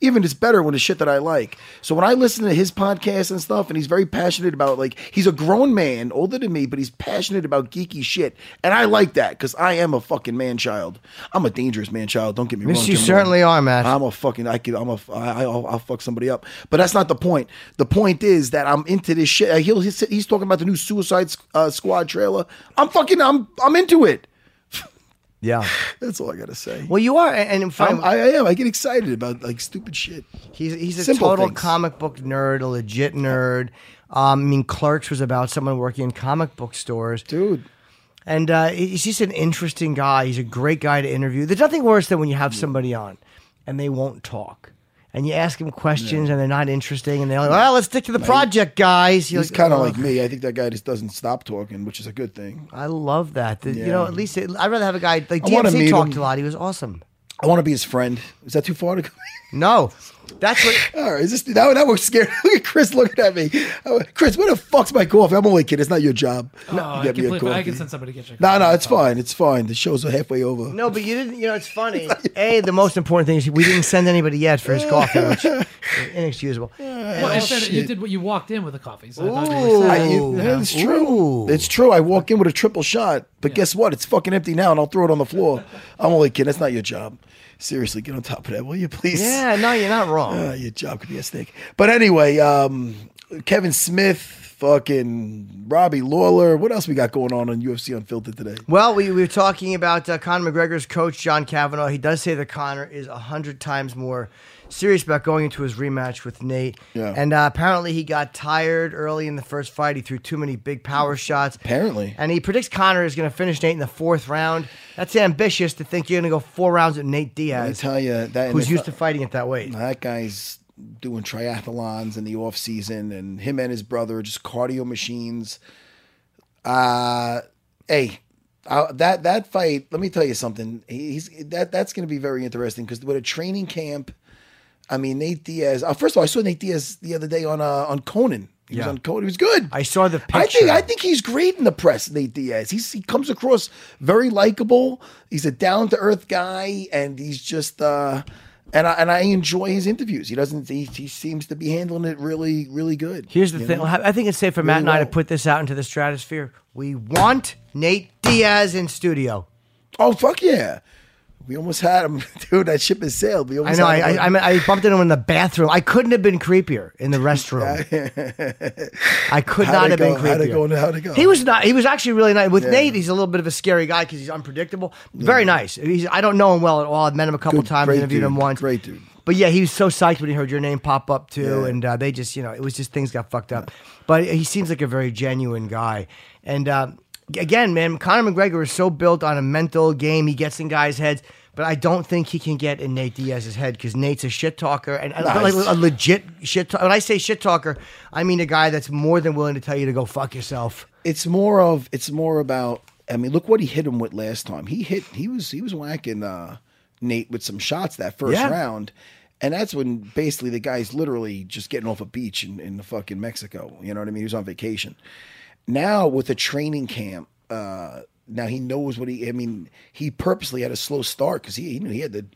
[SPEAKER 2] even it's better when it's shit that I like. So when I listen to his podcast and stuff, and he's very passionate about like he's a grown man, older than me, but he's passionate about geeky shit, and I like that because I am a fucking man child. I'm a dangerous man child. Don't get me
[SPEAKER 1] Yes,
[SPEAKER 2] wrong.
[SPEAKER 1] you certainly
[SPEAKER 2] Rohn.
[SPEAKER 1] are, Matt.
[SPEAKER 2] I'm a fucking. I could. I'm a. I, I'll, I'll fuck somebody up. But that's not the point. The point is that I'm into this shit. He'll, he's, he's talking about the new Suicide uh, Squad trailer. I'm fucking. I'm. I'm into it.
[SPEAKER 1] Yeah. [laughs]
[SPEAKER 2] That's all I gotta say.
[SPEAKER 1] Well, you are, and in fact,
[SPEAKER 2] I'm, I, I am. I get excited about like stupid shit.
[SPEAKER 1] he's he's a
[SPEAKER 2] Simple
[SPEAKER 1] total
[SPEAKER 2] things.
[SPEAKER 1] comic book nerd, a legit nerd. Um, I mean, Clerks was about someone working in comic book stores,
[SPEAKER 2] Dude,
[SPEAKER 1] and uh, he's just an interesting guy. He's a great guy to interview. There's nothing worse than when you have somebody on and they won't talk. And you ask them questions and they're not interesting, and they're like, "Well, let's stick to the project, guys." You're
[SPEAKER 2] he's
[SPEAKER 1] like,
[SPEAKER 2] kind of
[SPEAKER 1] "Ugh."
[SPEAKER 2] like me. I think that guy just doesn't stop talking, which is a good thing.
[SPEAKER 1] I love that. The- You know, at least it, I'd rather have a guy like DMC talked
[SPEAKER 2] him.
[SPEAKER 1] a lot. He was awesome.
[SPEAKER 2] I want to be his friend. Is that too far to go?
[SPEAKER 1] No, that's what. [laughs]
[SPEAKER 2] All right, is this now? Now we're scared. Look at Chris looking at me. Oh, Chris, what the fuck's my coffee? I'm only kidding. It's not your job.
[SPEAKER 5] Oh, I,
[SPEAKER 2] Get me a
[SPEAKER 5] completely, I can send somebody to get you. a
[SPEAKER 2] No, no, it's fine. It's fine. The show's are halfway over.
[SPEAKER 1] No, but you didn't. You know, it's funny. [laughs] A, the most important thing is we didn't send anybody yet for his coffee, [laughs] which is inexcusable.
[SPEAKER 5] Well, and then you did what you walked in with a coffee. So I thought you were
[SPEAKER 2] I,
[SPEAKER 5] set.
[SPEAKER 2] it- it's true.
[SPEAKER 1] Ooh.
[SPEAKER 2] It's true. I walk in with a triple shot, but guess what? It's fucking empty now, and I'll throw it on the floor. I'm only kidding. That's not your job. Seriously, get on top of that, will you, please?
[SPEAKER 1] Yeah, no, you're not wrong.
[SPEAKER 2] Uh, your job could be a snake. But anyway, um, Kevin Smith, fucking Robbie Lawler. What else we got going on on UFC Unfiltered today?
[SPEAKER 1] Well, we, we were talking about uh, Conor McGregor's coach, John Kavanagh. He does say that Conor is a hundred times more serious about going into his rematch with Nate.
[SPEAKER 2] Yeah.
[SPEAKER 1] And uh, apparently he got tired early in the first fight. He threw too many big power shots.
[SPEAKER 2] Apparently.
[SPEAKER 1] And he predicts Conor is going to finish Nate in the fourth round. That's ambitious to think you're going to go four rounds with Nate Diaz.
[SPEAKER 2] I tell you that
[SPEAKER 1] who's used to fighting it that weight.
[SPEAKER 2] that guy's doing triathlons in the off season, and him and his brother are just cardio machines. Uh hey, uh, that that fight. Let me tell you something. He's that that's going to be very interesting because with a training camp. I mean, Nate Diaz. Uh, first of all, I saw Nate Diaz the other day on uh, on Conan. He was
[SPEAKER 1] Yeah.
[SPEAKER 2] on Conan. He was good.
[SPEAKER 1] I saw the picture.
[SPEAKER 2] I think. I think he's great in the press, Nate Diaz. He's he comes across very likable. He's a down to earth guy, and he's just uh, and I and I enjoy his interviews. He doesn't. He, he seems to be handling it really really good.
[SPEAKER 1] Here's the thing.
[SPEAKER 2] know?
[SPEAKER 1] I think it's safe for Matt and I to put this out into the stratosphere. We want Nate Diaz in studio.
[SPEAKER 2] Oh fuck yeah! We almost had him, [laughs] dude. That ship has sailed. We
[SPEAKER 1] I
[SPEAKER 2] almost
[SPEAKER 1] know. I,
[SPEAKER 2] had him.
[SPEAKER 1] I, I, mean, I bumped into him in the bathroom. I couldn't have been creepier in the [laughs] restroom. I could
[SPEAKER 2] How'd
[SPEAKER 1] not
[SPEAKER 2] it
[SPEAKER 1] have been
[SPEAKER 2] go? How'd it go? How'd it go?
[SPEAKER 1] He was not. He was actually really nice. With
[SPEAKER 2] Yeah.
[SPEAKER 1] Nate, he's a little bit of a scary guy because he's unpredictable. Very nice. He's, I don't know him well at all. I've met him a couple
[SPEAKER 2] Good,
[SPEAKER 1] times,
[SPEAKER 2] great
[SPEAKER 1] interviewed
[SPEAKER 2] dude,
[SPEAKER 1] him once.
[SPEAKER 2] Great dude.
[SPEAKER 1] But yeah, he was so psyched when he heard your name pop up too,
[SPEAKER 2] Yeah.
[SPEAKER 1] and uh, they just, you know, it was just things got fucked up. But he seems like a very genuine guy, and uh, again, man, Conor McGregor is so built on a mental game. He gets in guys' heads. But I don't think he can get in Nate Diaz's head because Nate's a shit talker and and like a legit shit. talker. When I say shit talker, I mean a guy that's more than willing to tell you to go fuck yourself.
[SPEAKER 2] it's more of it's more about I mean, look what he hit him with last time. He hit he was he was whacking uh Nate with some shots that first
[SPEAKER 1] Yeah.
[SPEAKER 2] round. And that's when basically the guy's literally just getting off a beach in, in the fucking Mexico. You know what I mean? He was on vacation. Now with the training camp, uh now he knows what he I mean, he purposely had a slow start because he, he knew he had the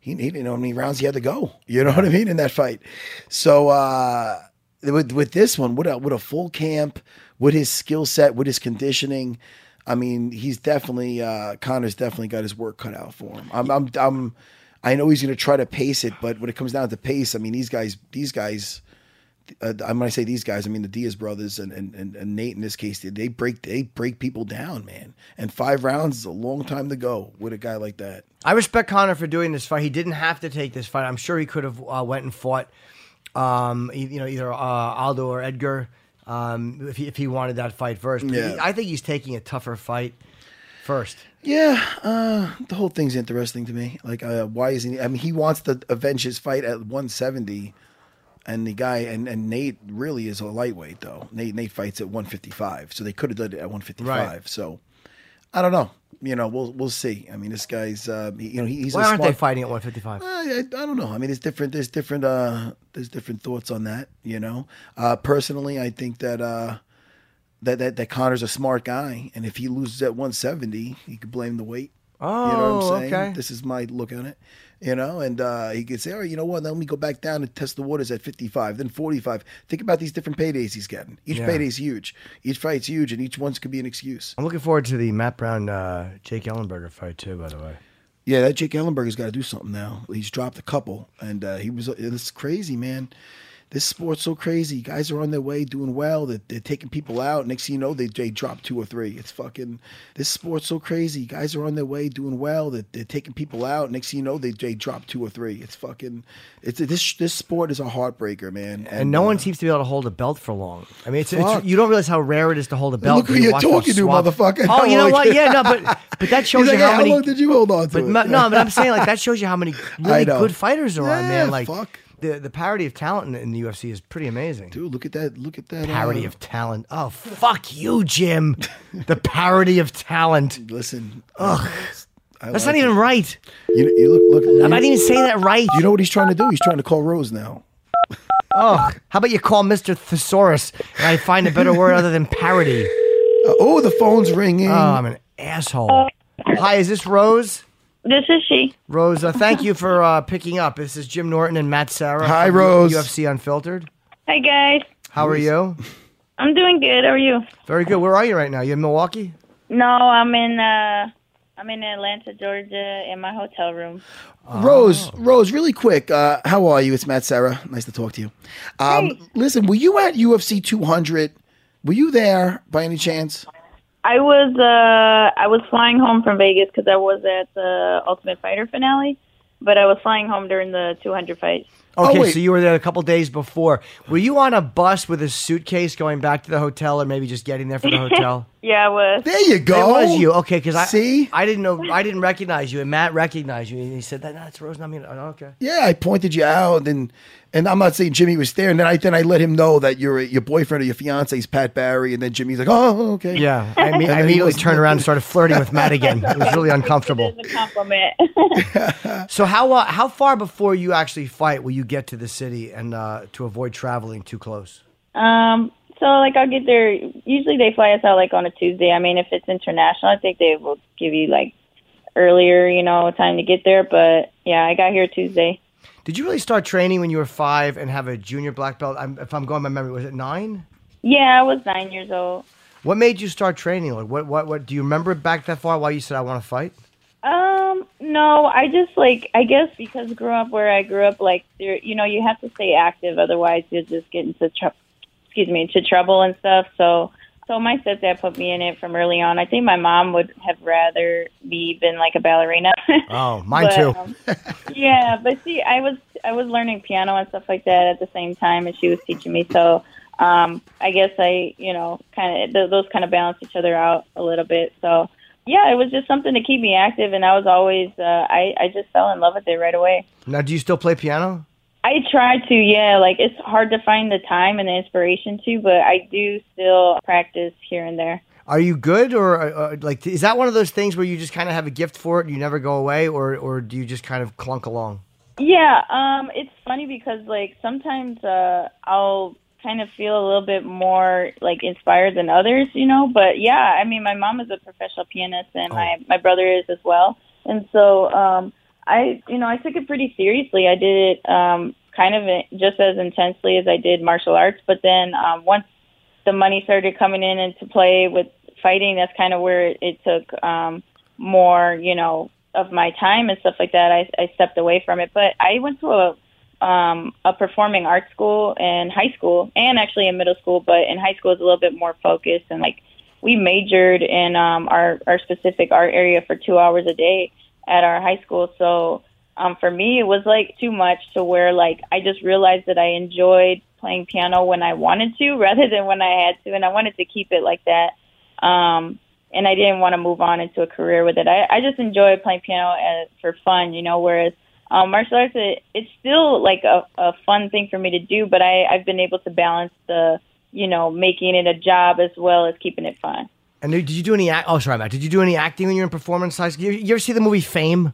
[SPEAKER 2] he, he didn't know how many rounds he had to go. You know what I mean in that fight. So uh, with with this one, with a with a full camp, with his skill set, with his conditioning, I mean, he's definitely uh, Conor's definitely got his work cut out for him. I'm I'm, I'm I know he's going to try to pace it, but when it comes down to pace, I mean, these guys these guys. Uh, when I say these guys, I mean the Diaz brothers and, and, and, Nate in this case. They, they break they break people down, man. And five rounds is a long time to go with a guy like that.
[SPEAKER 1] I respect Conor for doing this fight. He didn't have to take this fight. I'm sure he could have uh, went and fought, um, you know, either uh, Aldo or Edgar, um, if he, if he wanted that fight first. But
[SPEAKER 2] Yeah.
[SPEAKER 1] he- I think he's taking a tougher fight first.
[SPEAKER 2] Yeah, uh, the whole thing's interesting to me. Like, uh, why isn't he? I mean, he wants to avenge his fight at 170, and the guy and, and Nate really is a lightweight though. Nate Nate fights at 155, so they could have done it at 155.
[SPEAKER 1] Right.
[SPEAKER 2] So, I don't know. You know, we'll we'll see. I mean, this guy's uh, you know he, he's
[SPEAKER 1] Why aren't
[SPEAKER 2] smart,
[SPEAKER 1] they fighting at 155?
[SPEAKER 2] I, I, I don't know. I mean, there's different. There's different. Uh, there's different thoughts on that. You know, uh, personally, I think that uh, that that that Conor's a smart guy, and if he loses at 170, he could blame the weight. You know what
[SPEAKER 1] Oh,
[SPEAKER 2] I'm saying?
[SPEAKER 1] okay.
[SPEAKER 2] This is my look on it. You know, and uh, he could say, "All right, you know what? Let me go back down and test the waters at 55, then 45." Think about these different paydays he's getting. Each
[SPEAKER 1] Yeah.
[SPEAKER 2] payday's huge. Each fight's huge, and each one's could be an excuse.
[SPEAKER 1] I'm looking forward to the Matt Brown uh, Jake Ellenberger fight too. By the way,
[SPEAKER 2] Yeah, that Jake Ellenberger's got to do something now. He's dropped a couple, and uh, he was. It's crazy, man. This sport's so crazy. Guys are on their way, doing well. They're, they're taking people out. Next thing you know, they, they drop two or three. It's fucking. This sport's so crazy. Guys are on their way, doing well. They're, they're taking people out. Next thing you know, they, they drop two or three. It's fucking. It's this this sport is a heartbreaker, man.
[SPEAKER 1] and no
[SPEAKER 2] uh,
[SPEAKER 1] one seems to be able to hold a belt for long. I mean, it's, it's you don't realize how rare it is to hold a belt.
[SPEAKER 2] Look who
[SPEAKER 1] you
[SPEAKER 2] you're talking to, motherfucker.
[SPEAKER 1] Oh, you know
[SPEAKER 2] Like- [laughs]
[SPEAKER 1] what? Yeah, no, but but that [laughs] shows
[SPEAKER 2] He's
[SPEAKER 1] you
[SPEAKER 2] like,
[SPEAKER 1] how
[SPEAKER 2] "Hey,
[SPEAKER 1] many.
[SPEAKER 2] long did you hold on to
[SPEAKER 1] But
[SPEAKER 2] it?
[SPEAKER 1] no, but I'm [laughs] saying like that shows you how many really good fighters are on, man. Like
[SPEAKER 2] fuck.
[SPEAKER 1] The the parity of talent in, in the UFC is pretty amazing.
[SPEAKER 2] Dude, look at that. Look at that.
[SPEAKER 1] Parity
[SPEAKER 2] uh,
[SPEAKER 1] of talent. Oh fuck you, Jim. [laughs] the parity of talent.
[SPEAKER 2] Listen.
[SPEAKER 1] Ugh.
[SPEAKER 2] I
[SPEAKER 1] That's
[SPEAKER 2] like
[SPEAKER 1] not even
[SPEAKER 2] it.
[SPEAKER 1] right.
[SPEAKER 2] You, you look. Look.
[SPEAKER 1] I'm not even saying that right.
[SPEAKER 2] You know what he's trying to do? He's trying to call Rose now.
[SPEAKER 1] Oh, how about you call Mr. Thesaurus and I find a better word other than parody? [laughs]
[SPEAKER 2] Uh, oh, the phone's ringing.
[SPEAKER 1] Oh, I'm an asshole. Hi, is this Rose?
[SPEAKER 7] This is she.
[SPEAKER 1] Rose, uh, thank you for uh, picking up. This is Jim Norton and Matt Serra.
[SPEAKER 2] Hi,
[SPEAKER 1] from
[SPEAKER 2] Rose.
[SPEAKER 1] UFC Unfiltered.
[SPEAKER 7] Hi guys.
[SPEAKER 1] How are you?
[SPEAKER 7] I'm doing good. How are you?
[SPEAKER 1] Very good. Where are you right now? You in Milwaukee?
[SPEAKER 7] No, I'm in uh I'm in Atlanta, Georgia in my hotel room.
[SPEAKER 2] Rose, Rose, really quick. Uh, how are you? It's Matt Serra. Nice to talk to you. Um,
[SPEAKER 7] Hey.
[SPEAKER 2] Listen, were you at UFC 200? Were you there by any chance?
[SPEAKER 7] I was uh I was flying home from Vegas cuz I was at the Ultimate Fighter finale, but I was flying home during the 200 fight.
[SPEAKER 1] Okay,
[SPEAKER 2] Oh,
[SPEAKER 1] so you were there a couple days before. Were you on a bus with a suitcase going back to the hotel, or maybe just getting there from the [laughs] hotel?
[SPEAKER 7] Yeah, I was.
[SPEAKER 2] There you go.
[SPEAKER 1] It was you. Okay, because I
[SPEAKER 2] See?
[SPEAKER 1] I didn't know I didn't recognize you, and Matt recognized you, and he said that that's Rose. I mean, oh, okay.
[SPEAKER 2] Yeah, I pointed you out, and and I'm not saying Jimmy was there, and then I then I let him know that your your boyfriend or your fiance is Pat Barry, and then Jimmy's like, oh, okay.
[SPEAKER 1] Yeah, I mean, I immediately
[SPEAKER 2] was-
[SPEAKER 1] turned around and started [laughs] flirting with Matt again. It was really uncomfortable.
[SPEAKER 7] It's a compliment. [laughs]
[SPEAKER 1] So how uh, how far before you actually fight will you get to the city and uh, to avoid traveling too close?
[SPEAKER 7] um so like I'll get there usually they fly us out like on a Tuesday. I mean, if it's international, I think they will give you like earlier, you know, time to get there, but yeah, I got here Tuesday.
[SPEAKER 1] Did you really start training when you were five and have a junior black belt? I'm, if I'm going by memory, was it nine?
[SPEAKER 7] Yeah, I was 9 years old.
[SPEAKER 1] What made you start training? Like, what, what, what? Do you remember it back that far? Why you said I want to fight?
[SPEAKER 7] Um, no, I just like I guess because grew up where I grew up, like there, you know, you have to stay active, otherwise you'll just get into trouble. Excuse me, into trouble and stuff. So, so my stepdad put me in it from early on. I think my mom would have rather me been like a ballerina, [laughs]
[SPEAKER 1] Oh, mine
[SPEAKER 7] But,
[SPEAKER 1] too.
[SPEAKER 7] um, yeah, but see, I was I was learning piano and stuff like that at the same time, and she was teaching me. So um, I guess I, you know, kind of th- those kind of balance each other out a little bit. So yeah, it was just something to keep me active, and I was always uh, I I just fell in love with it right away.
[SPEAKER 1] Now, do you still play piano?
[SPEAKER 7] I try to, yeah. Like it's hard to find the time and the inspiration to, but I do still practice here and there.
[SPEAKER 1] Are you good, or uh, uh, like is that one of those things where you just kind of have a gift for it and you never go away, or or do you just kind of clunk along?
[SPEAKER 7] Yeah, um, it's funny because like sometimes uh, I'll kind of feel a little bit more like inspired than others, you know. But yeah, I mean, my mom is a professional pianist, and my my brother is as well, and so um, I, you know, I took it pretty seriously. I did it um, kind of just as intensely as I did martial arts, but then um, once the money started coming in into play with fighting, that's kind of where it, it took um, more, you know, of my time and stuff like that. I, I stepped away from it, but I went to a um, a performing arts school in high school and actually in middle school, but in high school it's a little bit more focused and like we majored in um, our our specific art area for two hours a day at our high school. So um, for me, it was like too much to where like I just realized that I enjoyed playing piano when I wanted to [laughs] rather than when I had to, and I wanted to keep it like that. Um, and I didn't want to move on into a career with it. I, I just enjoy playing piano as, for fun, you know. Whereas um, martial arts, it, it's still like a, a fun thing for me to do, but I, I've been able to balance the, you know, making it a job as well as keeping it fun.
[SPEAKER 1] And did you do any? Act- oh, sorry, Matt. Did you do any acting when you were in performance high school? You, you ever see the movie Fame?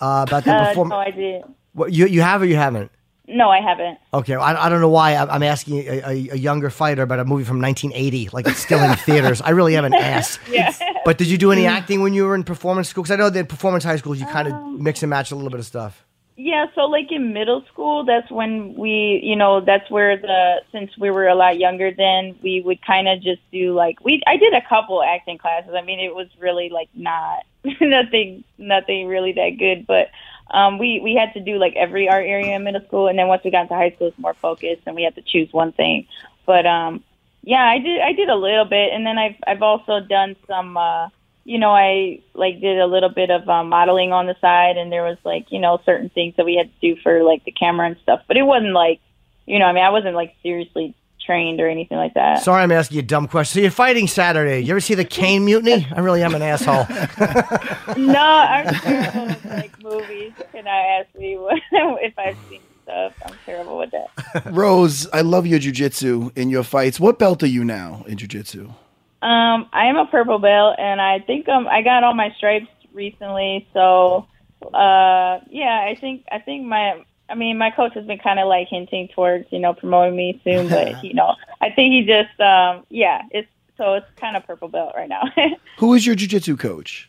[SPEAKER 1] Uh, about the
[SPEAKER 7] Uh,
[SPEAKER 1] perform-
[SPEAKER 7] no, I did.
[SPEAKER 1] What you you have or you haven't?
[SPEAKER 7] No, I haven't.
[SPEAKER 1] Okay, I, I don't know why I'm I'm asking a, a, a younger fighter about a movie from 1980, like it's still in [laughs] theaters. I really have an [laughs] ass.
[SPEAKER 7] Yeah.
[SPEAKER 1] But did you do any acting when you were in performance school? Because I know that in performance high schools you kind of
[SPEAKER 7] Um,
[SPEAKER 1] mix and match a little bit of stuff.
[SPEAKER 7] Yeah, so like in middle school, that's when we, you know, that's where the since we were a lot younger then, we would kind of just do like we I did a couple acting classes. I mean, it was really like not [laughs] nothing nothing really that good, but um we we had to do like every art area in middle school and then once we got into high school it's more focused and we had to choose one thing. But um yeah, I did I did a little bit and then I've I've also done some uh you know, I like did a little bit of um, modeling on the side, and there was like you know certain things that we had to do for like the camera and stuff. But it wasn't like, you know, I mean, I wasn't like seriously trained or anything like that.
[SPEAKER 1] Sorry, I'm asking you a dumb question. So you're fighting Saturday. You ever see the Caine Mutiny? I really am an asshole. [laughs]
[SPEAKER 7] no, I'm terrible with like movies. Can I ask me [laughs] what, if I've seen stuff? I'm terrible with that.
[SPEAKER 2] Rose, I love your jujitsu in your fights. What belt are you now in jujitsu?
[SPEAKER 7] Um, I am a purple belt, and I think um I got all my stripes recently. So, uh, yeah, I think I think my I mean my coach has been kind of like hinting towards you know promoting me soon, but [laughs] you know I think he just um yeah it's so it's kind of purple belt right now. [laughs]
[SPEAKER 2] Who is your jujitsu coach?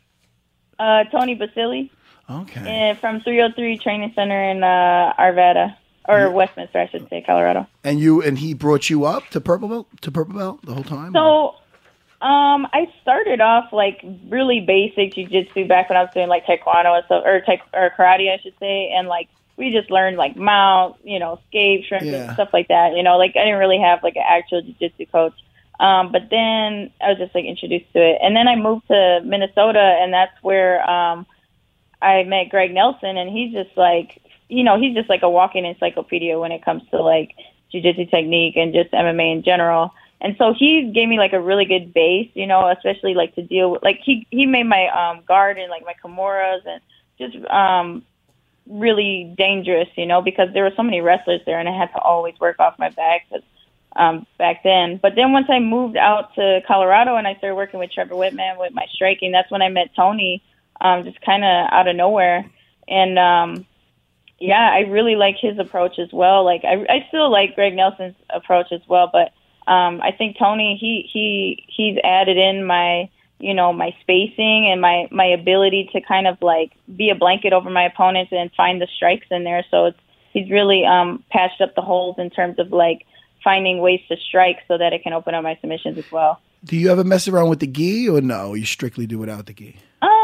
[SPEAKER 7] uh, Tony Basili,
[SPEAKER 2] Okay.
[SPEAKER 7] and from 303 Training Center in uh, Arvada or Westminster, I should say, Colorado.
[SPEAKER 2] And you and he brought you up to purple belt to purple belt the whole time.
[SPEAKER 7] So, um, I started off like really basic jujitsu back when I was doing like taekwondo and stuff, or taek- or karate, I should say, and like we just learned like mount, you know, escape, shrimp,
[SPEAKER 2] Yeah.
[SPEAKER 7] and stuff like that. You know, like I didn't really have like an actual jujitsu coach. Um, but then I was just like introduced to it, and then I moved to Minnesota, and that's where um, I met Greg Nelson, and he's just like, you know, he's just like a walking encyclopedia when it comes to like jujitsu technique and just MMA in general. And so he gave me like a really good base, you know, especially like to deal with like he he made my um guard and like my kimuras and just um really dangerous, you know, because there were so many wrestlers there and I had to always work off my back 'cause, um back then. But then once I moved out to Colorado and I started working with Trevor Wittman with my striking, that's when I met Tony um just kind of out of nowhere. And um yeah, I really like his approach as well. Like I I still like Greg Nelson's approach as well, but um I think Tony he he he's added in my you know my spacing and my my ability to kind of like be a blanket over my opponents and find the strikes in there. So it's he's really um patched up the holes in terms of like finding ways to strike so that it can open up my submissions as well.
[SPEAKER 2] Do you ever mess around with the gi or no? You strictly do without the gi.
[SPEAKER 7] Um,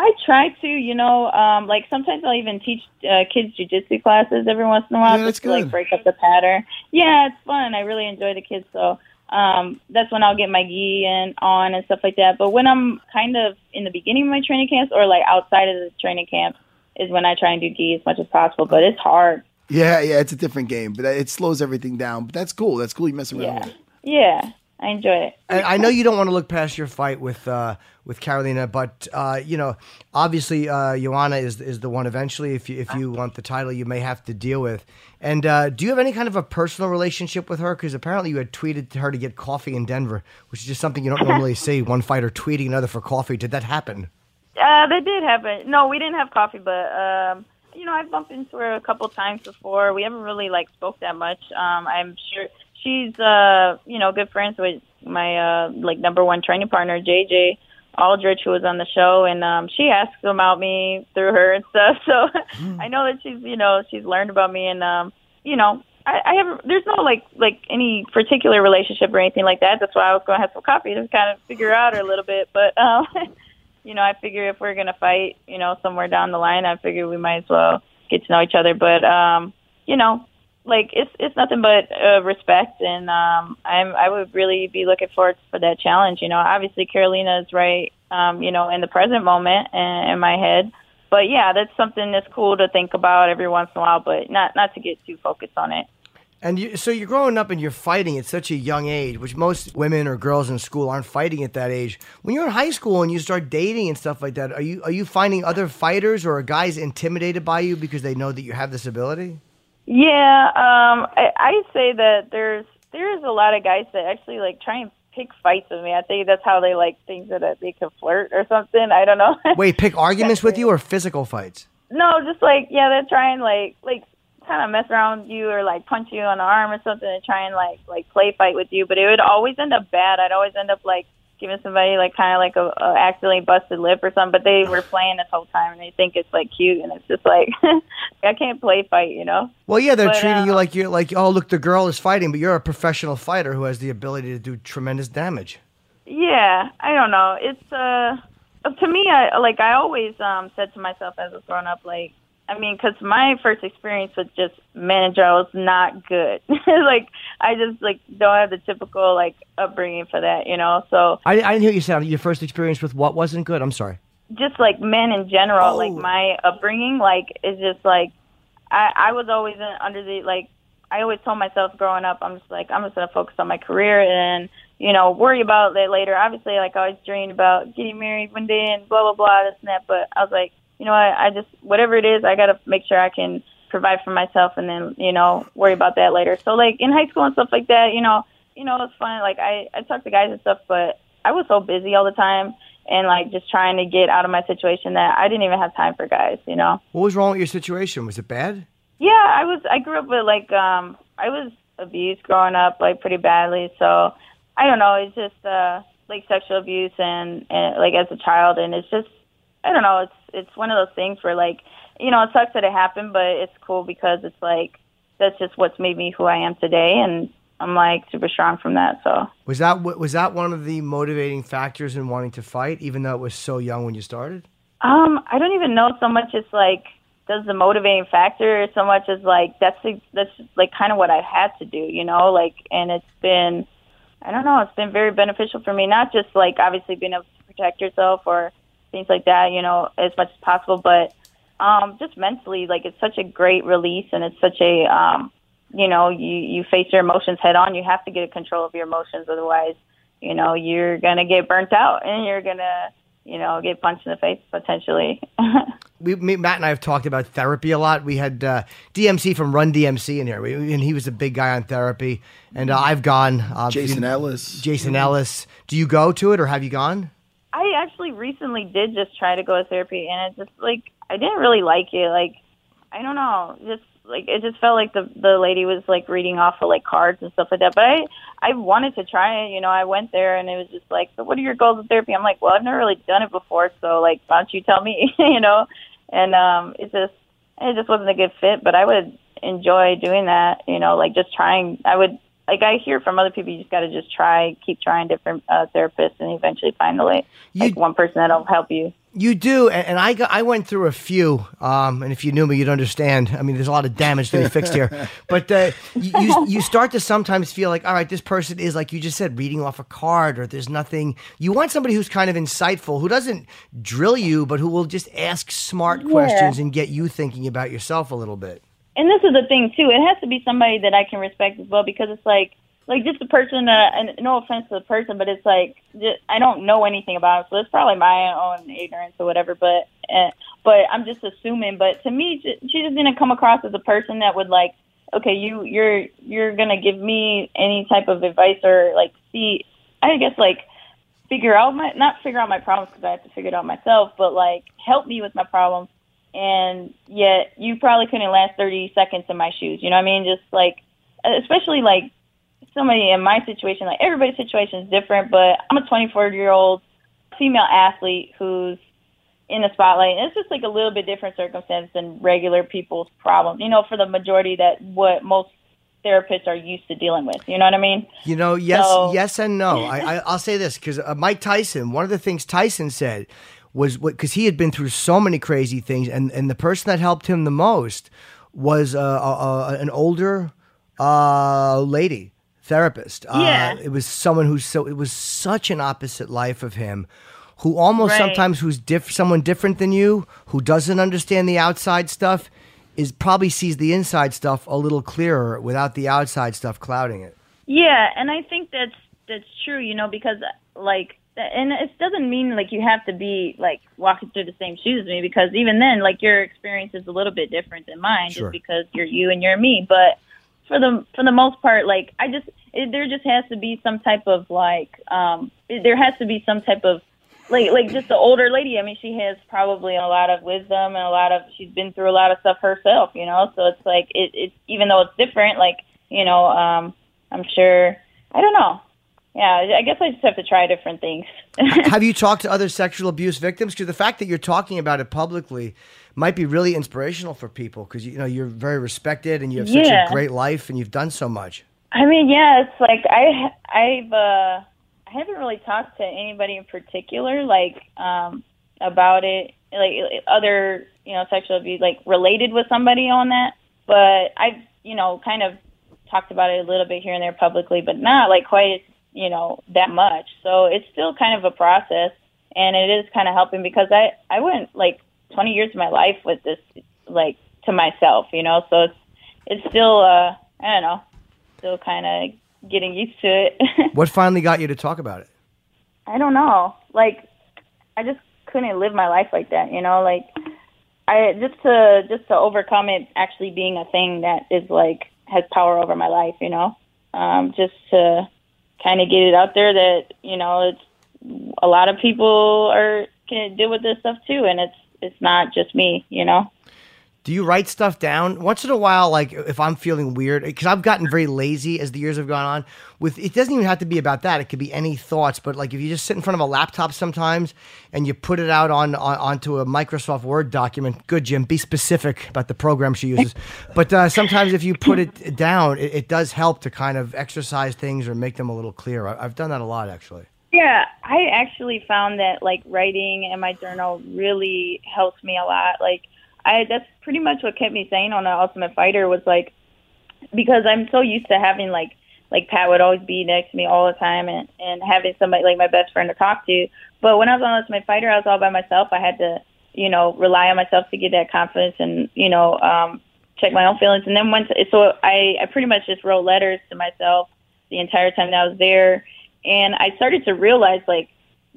[SPEAKER 7] I try to, you know, um, like sometimes I'll even teach uh, kids jujitsu classes every once in a while
[SPEAKER 2] Yeah,
[SPEAKER 7] just to like break up the pattern. Yeah, it's fun. I really enjoy the kids. So, um, that's when I'll get my gi and on and stuff like that. But when I'm kind of in the beginning of my training camps or like outside of the training camp is when I try and do gi as much as possible. But it's hard.
[SPEAKER 2] Yeah, yeah, it's a different game, but it slows everything down. But that's cool. That's cool. You mess around
[SPEAKER 7] Yeah,
[SPEAKER 2] with it.
[SPEAKER 7] yeah, I enjoy it.
[SPEAKER 1] And I know you don't want to look past your fight with uh, with Karolina, but uh, you know, obviously, uh, Joanna is is the one. Eventually, if you if you want the title, you may have to deal with. And uh, do you have any kind of a personal relationship with her? Because apparently, you had tweeted to her to get coffee in Denver, which is just something you don't normally [laughs] see. One fighter tweeting another for coffee. Did that happen?
[SPEAKER 7] Uh, that did happen. No, we didn't have coffee, but um, you know, I've bumped into her a couple times before. We haven't really like spoke that much. Um, I'm sure she's uh, you know, good friends with my uh like number one training partner, JJ Aldrich, who was on the show, and um, she asks about me through her and stuff. [laughs] So I know that she's you know she's learned about me, and um, you know. I, I haven't. There's no like like any particular relationship or anything like that. That's why I was going to have some coffee to kind of figure out her a little bit. But um, [laughs] you know, I figure if we're gonna fight, you know, somewhere down the line, I figure we might as well get to know each other. But um, you know, like it's it's nothing but uh, respect, and um, I'm I would really be looking forward for that challenge. You know, obviously Karolina is right, um, you know, in the present moment and in my head. But yeah, that's something that's cool to think about every once in a while, but not not to get too focused on it.
[SPEAKER 1] And you, so you're growing up and you're fighting at such a young age, which most women or girls in school aren't fighting at that age. When you're in high school and you start dating and stuff like that, are you are you finding other fighters or are guys intimidated by you because they know that you have this ability?
[SPEAKER 7] Yeah, um, I, I say that there's there's a lot of guys that actually like try and pick fights with me. I think that's how they like think that they can flirt or something. I don't know. [laughs]
[SPEAKER 1] Wait, pick arguments with you or physical fights?
[SPEAKER 7] no, just like yeah, they try and like like kind of mess around with you or like punch you on the arm or something and try and like like play fight with you. But it would always end up bad. I'd always end up like giving somebody like kind of like a, a accidentally busted lip or something. But they were playing this whole time and they think it's like cute and it's just like [laughs] I can't play fight, you know.
[SPEAKER 1] Well, yeah, they're
[SPEAKER 7] But,
[SPEAKER 1] treating you
[SPEAKER 7] uh,
[SPEAKER 1] like you're like, oh, look, the girl is fighting, but you're a professional fighter who has the ability to do tremendous damage.
[SPEAKER 7] Yeah, I don't know. It's uh to me I like I always um said to myself as I was growing up like I mean cuz my first experience with just men and was not good. [laughs] like I just like don't have the typical like upbringing for that, you know. So
[SPEAKER 1] I, I didn't hear you say your first experience with what wasn't good. I'm sorry.
[SPEAKER 7] just like men in general, like
[SPEAKER 1] Oh.
[SPEAKER 7] my upbringing, like is just like I I was always in, under the like I always told myself growing up, I'm just like I'm just gonna focus on my career and you know worry about that later. Obviously, like I always dreamed about getting married one day and blah blah blah this and that, but I was like, you know, I, I just whatever it is, I gotta make sure I can provide for myself and then you know worry about that later. So like in high school and stuff like that, you know, you know it's fun. Like I I talk to guys and stuff, but I was so busy all the time and like just trying to get out of my situation that I didn't even have time for guys, you know.
[SPEAKER 1] What was wrong with your situation? Was it bad?
[SPEAKER 7] Yeah, I was I grew up with like um I was abused growing up like pretty badly, so I don't know, it's just uh like sexual abuse and, and like as a child and it's just I don't know, it's it's one of those things where like you know, it sucks that it happened, but it's cool because it's like that's just what's made me who I am today and I'm like super strong from that, so
[SPEAKER 1] Was that was that one of the motivating factors in wanting to fight, even though it was so young when you started?
[SPEAKER 7] Um, I don't even know so much as like does the motivating factor so much as like that's the, that's like kind of what I had to do, you know, like and it's been I don't know, it's been very beneficial for me, not just like obviously being able to protect yourself or things like that, you know, as much as possible, but um just mentally like it's such a great release and it's such a um you know, you you face your emotions head on. You have to get control of your emotions otherwise, you know, you're going to get burnt out and you're going to you know, get punched in the face potentially. [laughs]
[SPEAKER 1] We, me, Matt and I have talked about therapy a lot. We had uh, DMC from Run DMC in here, we, and he was a big guy on therapy. And uh, I've gone. Uh,
[SPEAKER 2] Jason
[SPEAKER 1] you-
[SPEAKER 2] Ellis.
[SPEAKER 1] Jason Ellis. Do you go to it, or have you gone?
[SPEAKER 7] I actually recently did just try to go to therapy, and it just like I didn't really like it. Like I don't know, just like it just felt like the the lady was like reading off of like cards and stuff like that. But I I wanted to try it. You know, I went there, and it was just like, so what are your goals of therapy? I'm like, well, I've never really done it before, so like, why don't you tell me? [laughs] you know, and um, it just it just wasn't a good fit. But I would enjoy doing that. You know, like just trying. I would like I hear from other people, you just got to just try, keep trying different uh, therapists, and eventually find the like,
[SPEAKER 1] You-
[SPEAKER 7] like one person that'll help you.
[SPEAKER 1] You do, and, and I got, I went through a few. Um, and if you knew me, you'd understand. I mean, there's a lot of damage to be fixed here. [laughs] But uh, you, you you start to sometimes feel like, all right, this person is like you just said, reading off a card, or there's nothing. You want somebody who's kind of insightful, who doesn't drill you, but who will just ask smart questions and get you thinking about yourself a little bit.
[SPEAKER 7] And this is the thing too. It has to be somebody that I can respect as well because it's like like just the person. Uh, and no offense to the person, but it's like just, I don't know anything about it, so it's probably my own ignorance or whatever. But uh, but I'm just assuming. But to me, she she just didn't come across as a person that would like. Okay, you you're you're gonna give me any type of advice or like see. I guess like figure out my not figure out my problems because I have to figure it out myself, but like help me with my problems. And yet you probably couldn't last 30 seconds in my shoes. You know what I mean? Just like, especially like somebody in my situation, like everybody's situation is different, but I'm a 24 year old female athlete who's in the spotlight. And it's just like a little bit different circumstance than regular people's problems. You know, for the majority that what most therapists are used to dealing with. You know what I mean?
[SPEAKER 1] You know, yes,
[SPEAKER 7] So-
[SPEAKER 1] yes, and no. [laughs] I, I, I'll say this because uh, Mike Tyson. One of the things Tyson said was what because he had been through so many crazy things, and and the person that helped him the most was uh, uh, uh, an older uh, lady therapist.
[SPEAKER 7] Yeah.
[SPEAKER 1] Uh, it was someone who's so. It was such an opposite life of him. Who almost
[SPEAKER 7] Right.
[SPEAKER 1] sometimes who's diff- someone different than you, who doesn't understand the outside stuff, is probably sees the inside stuff a little clearer without the outside stuff clouding it.
[SPEAKER 7] Yeah, and I think that's that's true, you know, because like and it doesn't mean like you have to be like walking through the same shoes as me because even then like your experience is a little bit different than mine
[SPEAKER 1] Sure.
[SPEAKER 7] just because you're you and you're me, but for the for the most part like I just it, there just has to be some type of like um it, there has to be some type of like like just the older lady. I mean, she has probably a lot of wisdom and a lot of she's been through a lot of stuff herself, you know. So it's like it it's even though it's different, like you know, um, I'm sure. I don't know. Yeah, I guess I just have to try different things. [laughs]
[SPEAKER 1] have you talked to other sexual abuse victims? Because the fact that you're talking about it publicly might be really inspirational for people. Because you know you're very respected and you have such
[SPEAKER 7] Yeah.
[SPEAKER 1] a great life and you've done so much.
[SPEAKER 7] I mean, yeah, it's like I I've uh I haven't really talked to anybody in particular like um about it like other, you know, sexual abuse like related with somebody on that, but I've, you know, kind of talked about it a little bit here and there publicly, but not like quite, you know, that much. So it's still kind of a process and it is kind of helping because I I went like 20 years of my life with this like to myself, you know, so it's it's still uh I don't know, still kind of getting used to it. [laughs]
[SPEAKER 1] What finally got you to talk about it?
[SPEAKER 7] I don't know. Like I just couldn't live my life like that, you know, like I just to just to overcome it actually being a thing that is like has power over my life, you know. Um just to kind of get it out there that, you know, it's a lot of people are can deal with this stuff too and it's it's not just me, you know.
[SPEAKER 1] Do you write stuff down once in a while? Like if I'm feeling weird, because I've gotten very lazy as the years have gone on. With it doesn't even have to be about that. It could be any thoughts. But like if you just sit in front of a laptop sometimes and you put it out on, on onto a Microsoft Word document. Good, Jim. Be specific about the program she uses. [laughs] but uh, sometimes if you put it down, it, it does help to kind of exercise things or make them a little clearer. I- I've done that a lot actually.
[SPEAKER 7] Yeah, I actually found that like writing in my journal really helps me a lot. Like I that's pretty much what kept me sane on the Ultimate Fighter was like because I'm so used to having like like Pat would always be next to me all the time and and having somebody like my best friend to talk to. But when I was on Ultimate Fighter, I was all by myself. I had to, you know, rely on myself to get that confidence and you know um check my own feelings. And then once so I I pretty much just wrote letters to myself the entire time that I was there and I started to realize like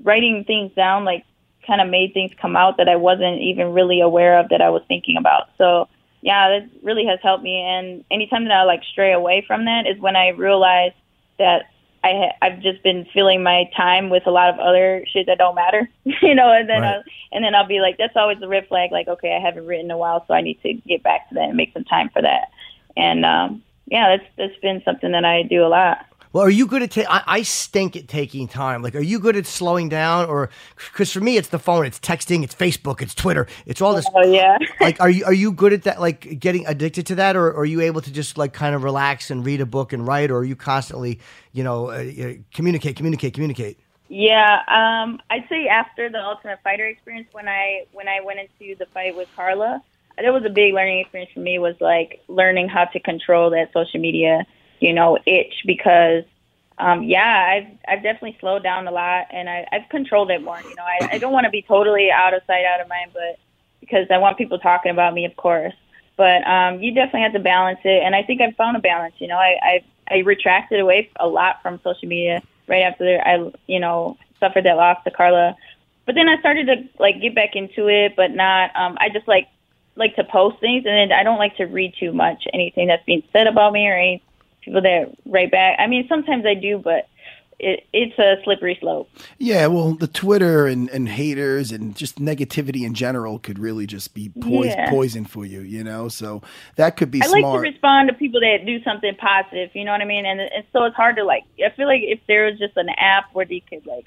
[SPEAKER 7] writing things down like kind of made things come out that I wasn't even really aware of that I was thinking about. So yeah, that really has helped me. And anytime that I like stray away from that is when I realize that I ha- I've just been filling my time with a lot of other shit that don't matter, [laughs] you know. And then
[SPEAKER 1] Right.
[SPEAKER 7] I'll, and then I'll be like, that's always the red flag. Like, okay, I haven't written in a while, so I need to get back to that and make some time for that. And um, yeah, that's that's been something that I do a lot.
[SPEAKER 1] Well, are you good at? Ta- I, I stink at taking time. Like, are you good at slowing down, or because for me, it's the phone, it's texting, it's Facebook, it's Twitter, it's all this.
[SPEAKER 7] Oh yeah. [laughs]
[SPEAKER 1] like, are you are you good at that? Like, getting addicted to that, or, or are you able to just like kind of relax and read a book and write, or are you constantly, you know, uh, uh, communicate, communicate, communicate?
[SPEAKER 7] Yeah, um, I'd say after the Ultimate Fighter experience, when I when I went into the fight with Carla, that was a big learning experience for me. Was like learning how to control that social media, you know, itch because, um, yeah, I've I've definitely slowed down a lot and I, I've controlled it more. You know, I, I don't want to be totally out of sight, out of mind, but because I want people talking about me, of course. But um, you definitely have to balance it, and I think I've found a balance. You know, I I, I retracted away a lot from social media right after I, you know, suffered that loss to Carla. But then I started to like get back into it, but not. Um, I just like like to post things, and then I don't like to read too much anything that's being said about me or any people that write back. I mean, sometimes I do, but it, it's a slippery slope.
[SPEAKER 2] Yeah, well, the Twitter and, and haters and just negativity in general could really just be poison,
[SPEAKER 7] Yeah.
[SPEAKER 2] poison for you, you know? So that could be smart.
[SPEAKER 7] I like to respond to people that do something positive. You know what I mean? And, and so it's hard to like. I feel like if there was just an app where you could like,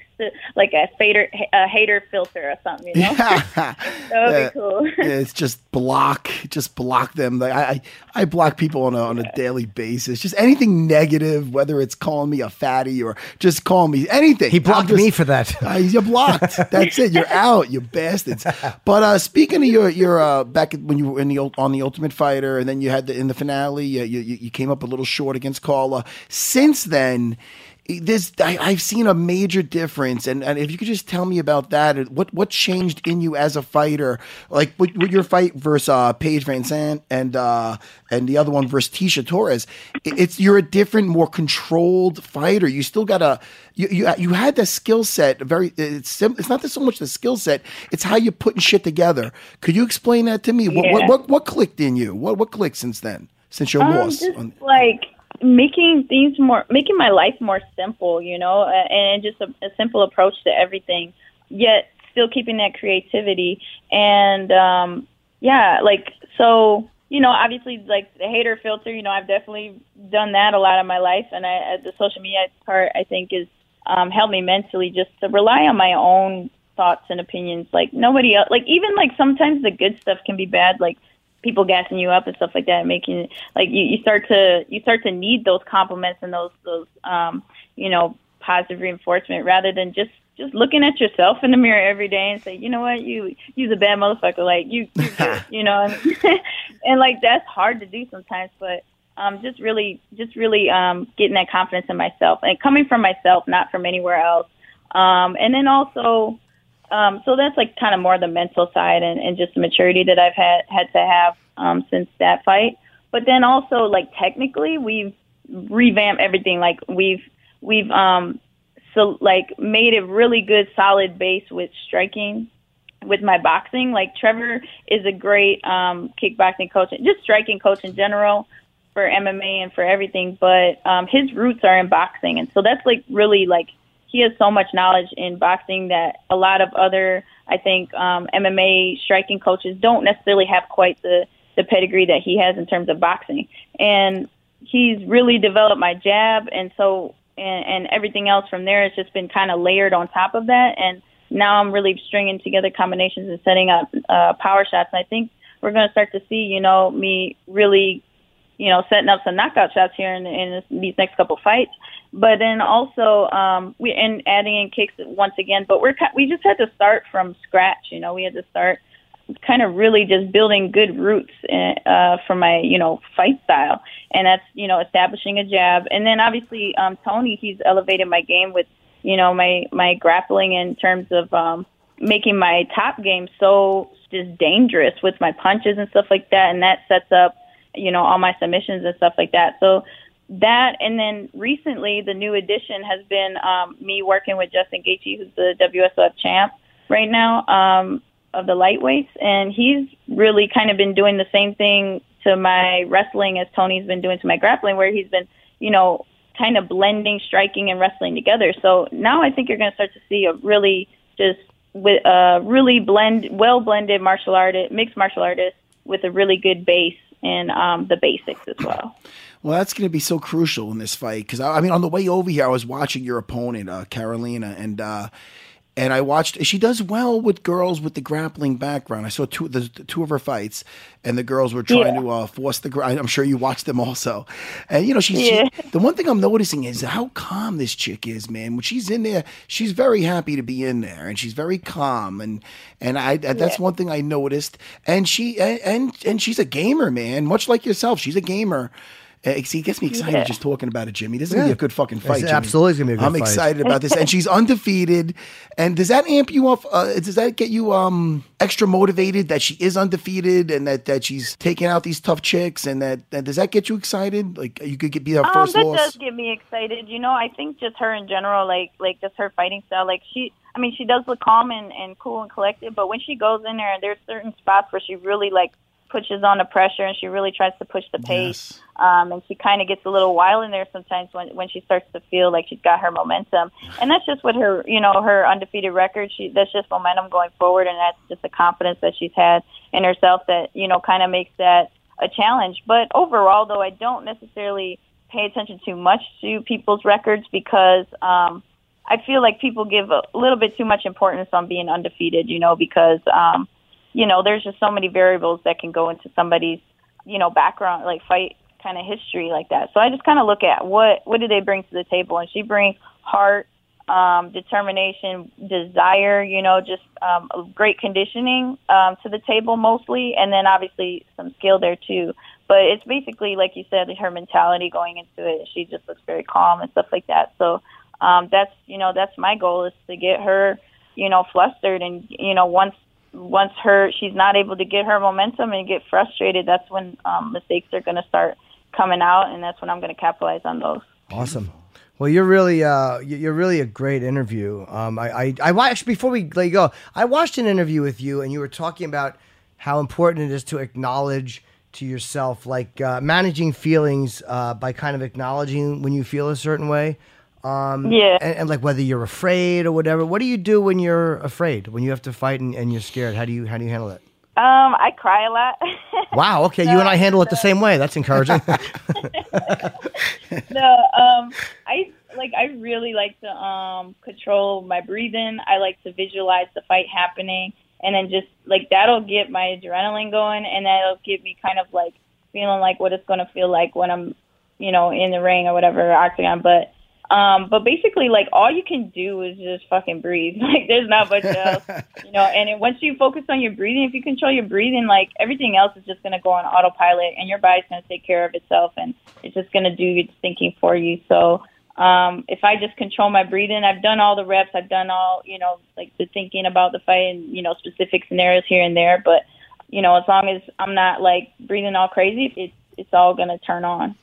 [SPEAKER 7] like a hater, a hater filter or something. You know, [laughs] that would
[SPEAKER 2] Yeah.
[SPEAKER 7] be cool. [laughs]
[SPEAKER 2] Yeah, it's just block, just block them. Like I, I, I block people on a on a daily basis. Just anything negative, whether it's calling me a fatty or just calling me anything.
[SPEAKER 1] He blocked
[SPEAKER 2] just-
[SPEAKER 1] me for that. [laughs]
[SPEAKER 2] Uh, you're blocked. That's it. You're out. You bastards. But uh, speaking of your your uh, back when you were in the on the Ultimate Fighter, and then you had the in the finale, you, you you came up a little short against Carla. Since then. This I, I've seen a major difference, and, and if you could just tell me about that, what what changed in you as a fighter, like with, with your fight versus uh, Paige VanZant and uh, and the other one versus Tecia Torres, it- it's you're a different, more controlled fighter. You still got a you you, you had the skill set. Very it's sim- it's not so much the skill set; it's how you're putting shit together. Could you explain that to me? What, what what what clicked in you? What what clicked since then? Since your
[SPEAKER 7] Um,
[SPEAKER 2] loss? on-
[SPEAKER 7] like making things more, making my life more simple, you know, and just a, a simple approach to everything, yet still keeping that creativity. And um, yeah, like so, you know, obviously, like the hater filter, you know, I've definitely done that a lot of my life, and I, uh, the social media part, I think, is um, helped me mentally just to rely on my own thoughts and opinions. Like nobody else, like even like sometimes the good stuff can be bad, like people gassing you up and stuff like that, making like you, you start to you start to need those compliments and those those um, you know positive reinforcement rather than just just looking at yourself in the mirror every day and say, you know what, you you's a bad motherfucker, like you you [laughs] you know, and, [laughs] and like that's hard to do sometimes, but um, just really just really um, getting that confidence in myself and coming from myself, not from anywhere else, um, and then also um, so that's like kind of more the mental side and, and just the maturity that I've had had to have um, since that fight. But then also like technically we've revamped everything. Like we've we've um so like made a really good solid base with striking with my boxing. Like Trevor is a great um kickboxing coach and just striking coach in general for MMA and for everything. But um his roots are in boxing and so that's like really like he has so much knowledge in boxing that a lot of other I think um MMA striking coaches don't necessarily have quite the the pedigree that he has in terms of boxing. And he's really developed my jab and so and, and everything else from there has just been kind of layered on top of that and now I'm really stringing together combinations and setting up uh power shots and I think we're going to start to see, you know, me really you know, setting up some knockout shots here in, in this, these next couple fights. But then also, um, we and adding in kicks once again. But we're we just had to start from scratch. You know, we had to start kind of really just building good roots uh, for my you know fight style, and that's you know establishing a jab. And then obviously, um, Tony, he's elevated my game with you know my my grappling in terms of um, making my top game so just dangerous with my punches and stuff like that, and that sets up you know all my submissions and stuff like that. So that and then recently the new addition has been um, me working with Justin Gaethje, who's the WSOF champ right now um, of the lightweights, and he's really kind of been doing the same thing to my wrestling as Tony's been doing to my grappling, where he's been you know kind of blending striking and wrestling together. So now I think you're going to start to see a really just with a really blend well blended martial artist mixed martial artist with a really good base and um, the basics as well.
[SPEAKER 2] Well, that's going to be so crucial in this fight because I, I mean, on the way over here, I was watching your opponent, uh, Karolina, and uh, And I watched. She does well with girls with the grappling background. I saw two the, the two of her fights, and the girls were trying
[SPEAKER 7] Yeah.
[SPEAKER 2] to uh, force the. I'm sure you watched them also. And you know, she's
[SPEAKER 7] Yeah.
[SPEAKER 2] she, the one thing I'm noticing is how calm this chick is, man. When she's in there, she's very happy to be in there, and she's very calm. And and I that's one thing I noticed. And she and, and she's a gamer, man. Much like yourself, she's a gamer. Uh, see, it gets me excited
[SPEAKER 7] Yeah.
[SPEAKER 2] just talking about it, Jimmy. This is gonna be a good fucking fight.
[SPEAKER 1] It's
[SPEAKER 2] Jimmy.
[SPEAKER 1] absolutely gonna be a good
[SPEAKER 2] I'm
[SPEAKER 1] fight.
[SPEAKER 2] excited about this, and [laughs] she's undefeated. And does that amp you up? Uh, does that get you um extra motivated that she is undefeated and that that she's taking out these tough chicks? And that, that does that get you excited? Like you could get be her
[SPEAKER 7] Um,
[SPEAKER 2] first
[SPEAKER 7] that
[SPEAKER 2] loss.
[SPEAKER 7] does get me excited. You know, I think just her in general, like like just her fighting style. Like she, I mean, she does look calm and, and cool and collected, but when she goes in there, there's certain spots where she really like pushes on the pressure and she really tries to push the pace. Um, and she kind of gets a little wild in there sometimes when when she starts to feel like she's got her momentum. And that's just with her, you know, her undefeated record. She that's just momentum going forward, and that's just the confidence that she's had in herself that you know kind of makes that a challenge. But overall, though, I don't necessarily pay attention too much to people's records because um, I feel like people give a little bit too much importance on being undefeated. You know, because um, you know there's just so many variables that can go into somebody's you know background, like fight kind of history like that. So I just kind of look at what what do they bring to the table, and she brings heart. Um, determination, desire, you know, just um, great conditioning um, to the table mostly, and then obviously some skill there too. But it's basically, like you said, her mentality going into it. She just looks very calm and stuff like that. So um, that's you know that's my goal is to get her you know flustered and you know once once her she's not able to get her momentum and get frustrated, that's when um, mistakes are going to start coming out, and that's when I'm going to capitalize on those.
[SPEAKER 1] Awesome. Well, you're really, uh, you- you're really a great interview. Um, I, I, I watched before we let you go. I watched an interview with you, and you were talking about how important it is to acknowledge to yourself, like uh, managing feelings uh, by kind of acknowledging when you feel a certain way. Um,
[SPEAKER 7] Yeah.
[SPEAKER 1] and, and like whether you're afraid or whatever. What do you do when you're afraid? When you have to fight and, and you're scared? How do you how do you handle it?
[SPEAKER 7] Um, I cry a lot. [laughs]
[SPEAKER 1] Wow. Okay, you and I handle it the same way. That's encouraging. [laughs] [laughs]
[SPEAKER 7] no, um, I like I really like to um control my breathing. I like to visualize the fight happening, and then just like that'll get my adrenaline going, and that'll get me kind of like feeling like what it's going to feel like when I'm, you know, in the ring or whatever octagon. But um, but basically, like all you can do is just fucking breathe. [laughs] Like there's not much else, [laughs] you know. And then once you focus on your breathing, if you control your breathing, like everything else is just gonna go on autopilot, and your body's gonna take care of itself, and it's just gonna do its thinking for you. So um, if I just control my breathing, I've done all the reps, I've done all, you know, like the thinking about the fight and you know specific scenarios here and there. But you know, as long as I'm not like breathing all crazy, it's it's all gonna turn on.